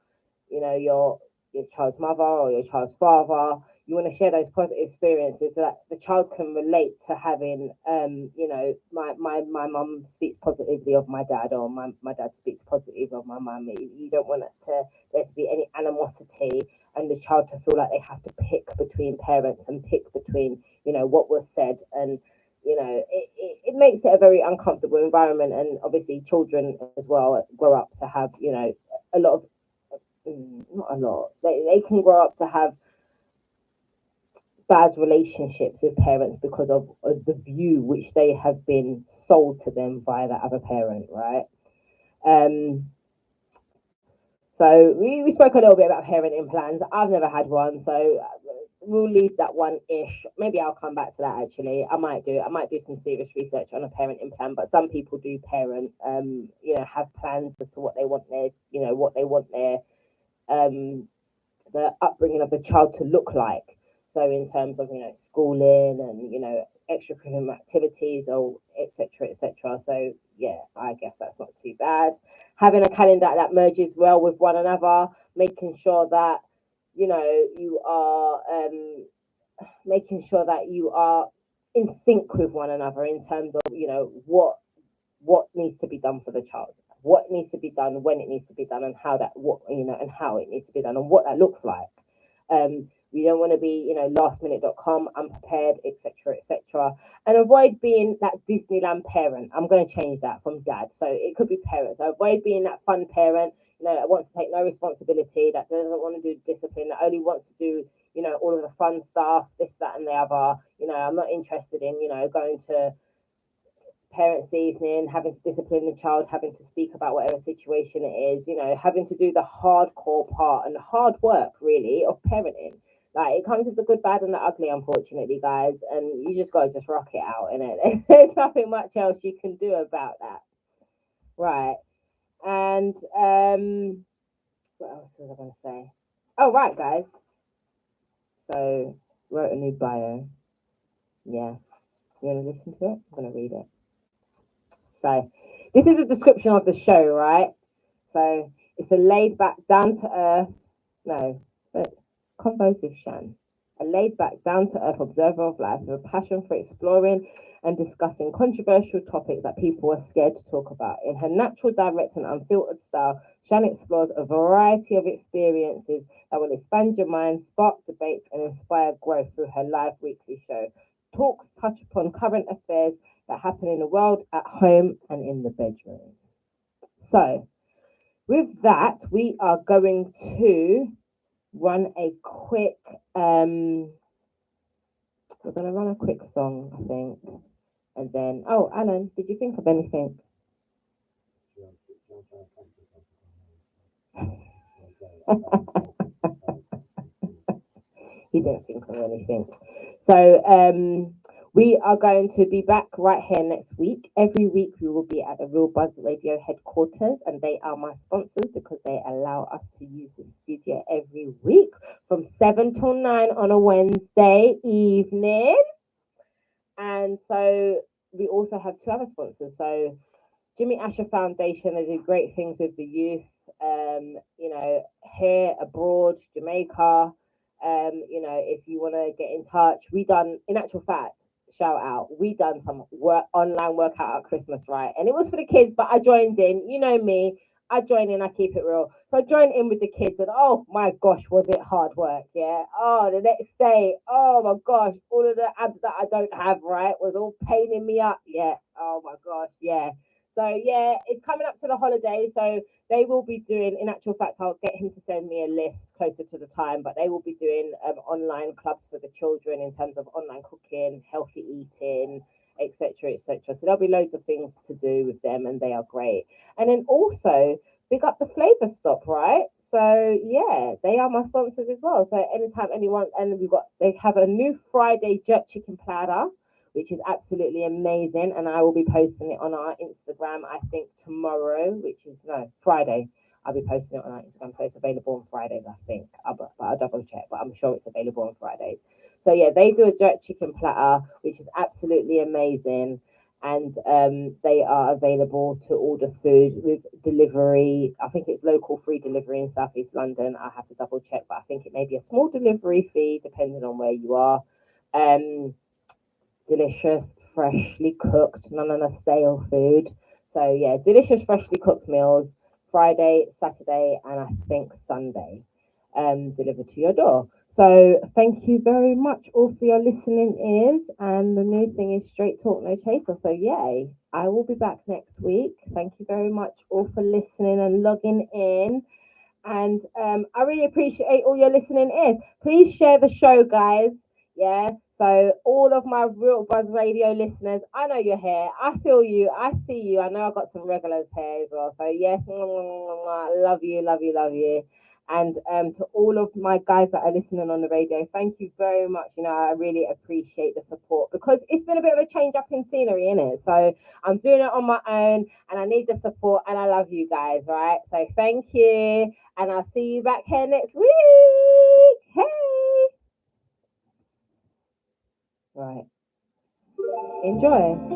you know your your child's mother or your child's father. You want to share those positive experiences so that the child can relate to having um you know my my my mum speaks positively of my dad or my, my dad speaks positively of my mum. You don't want it to there to be any animosity and the child to feel like they have to pick between parents and pick between you know what was said and you know it, it, it makes it a very uncomfortable environment and obviously children as well grow up to have you know a lot of mm, not a lot they, they can grow up to have bad relationships with parents because of, of the view which they have been sold to them by that other parent right? Um so we, we spoke a little bit about parenting plans. I've never had one so we'll leave that one ish. Maybe I'll come back to that actually. I might do I might do some serious research on a parenting plan, but some people do parent um, you know, have plans as to what they want their, you know, what they want their um the upbringing of the child to look like. So in terms of you know schooling and you know extracurricular activities or etc etc. So yeah, I guess that's not too bad. Having a calendar that merges well with one another, making sure that you know you are um, making sure that you are in sync with one another in terms of you know what what needs to be done for the child what needs to be done when it needs to be done and how that what you know and how it needs to be done and what that looks like. Um we don't want to be you know lastminute.com unprepared etc etc and avoid being that disneyland parent. I'm going to change that from dad. So it could be parents. So avoid being that fun parent you know that wants to take no responsibility that doesn't want to do discipline that only wants to do you know all of the fun stuff this that and the other. You know i'm not interested in you know going to parents' evening, having to discipline the child, having to speak about whatever situation it is, you know, having to do the hardcore part and the hard work really of parenting. Like it comes with the good, bad, and the ugly, unfortunately, guys. And you just gotta just rock it out in it. There's nothing much else you can do about that. Right. And um what else was I gonna say? Oh right, guys. So wrote a new bio. Yeah. You wanna listen to it? I'm gonna read it. So this is a description of the show, right? So it's a laid back, down to earth, no, with Shan, a laid back, down to earth observer of life with a passion for exploring and discussing controversial topics that people are scared to talk about. In her natural, direct, and unfiltered style, Shan explores a variety of experiences that will expand your mind, spark debates, and inspire growth through her live weekly show. Talks touch upon current affairs that happen in the world, at home, and in the bedroom. So, with that, we are going to run a quick. Um, we're to run a quick song, I think, and then. Oh, Alan, did you think of anything? he didn't think of anything. So um, we are going to be back right here next week. Every week we will be at the Real Buzz Radio headquarters, and they are my sponsors because they allow us to use the studio every week from seven till nine on a Wednesday evening. And so we also have two other sponsors. So Jimmy Asher Foundation, they do great things with the youth, um, you know, here, abroad, Jamaica. Um, you know, if you want to get in touch, we done in actual fact, shout out, we done some work online workout at Christmas, right? And it was for the kids, but I joined in, you know me. I join in, I keep it real. So I joined in with the kids, and oh my gosh, was it hard work? Yeah. Oh, the next day, oh my gosh, all of the abs that I don't have, right, was all paining me up. Yeah. Oh my gosh, yeah. So yeah, it's coming up to the holiday, so they will be doing. In actual fact, I'll get him to send me a list closer to the time, but they will be doing um, online clubs for the children in terms of online cooking, healthy eating, etc., etc. So there'll be loads of things to do with them, and they are great. And then also big up the flavor stop, right? So yeah, they are my sponsors as well. So anytime anyone and we've got they have a new Friday jerk chicken platter which is absolutely amazing. And I will be posting it on our Instagram, I think tomorrow, which is no Friday. I'll be posting it on our Instagram. So it's available on Fridays, I think. I'll, but I'll double check, but I'm sure it's available on Fridays. So yeah, they do a jerk chicken platter, which is absolutely amazing. And um, they are available to order food with delivery. I think it's local free delivery in Southeast London. I have to double check, but I think it may be a small delivery fee depending on where you are. Um, delicious, freshly cooked, none of the stale food. So yeah, delicious, freshly cooked meals. Friday, Saturday, and I think Sunday, um, delivered to your door. So thank you very much all for your listening ears. And the new thing is straight talk, no chaser. So yay! I will be back next week. Thank you very much all for listening and logging in. And um, I really appreciate all your listening ears. Please share the show, guys. Yeah. So all of my Real Buzz Radio listeners, I know you're here. I feel you. I see you. I know I've got some regulars here as well. So yes, love you, love you, love you. And um, to all of my guys that are listening on the radio, thank you very much. You know, I really appreciate the support because it's been a bit of a change up in scenery, in it. So I'm doing it on my own, and I need the support, and I love you guys, right? So thank you, and I'll see you back here next week. Hey. Right. Enjoy.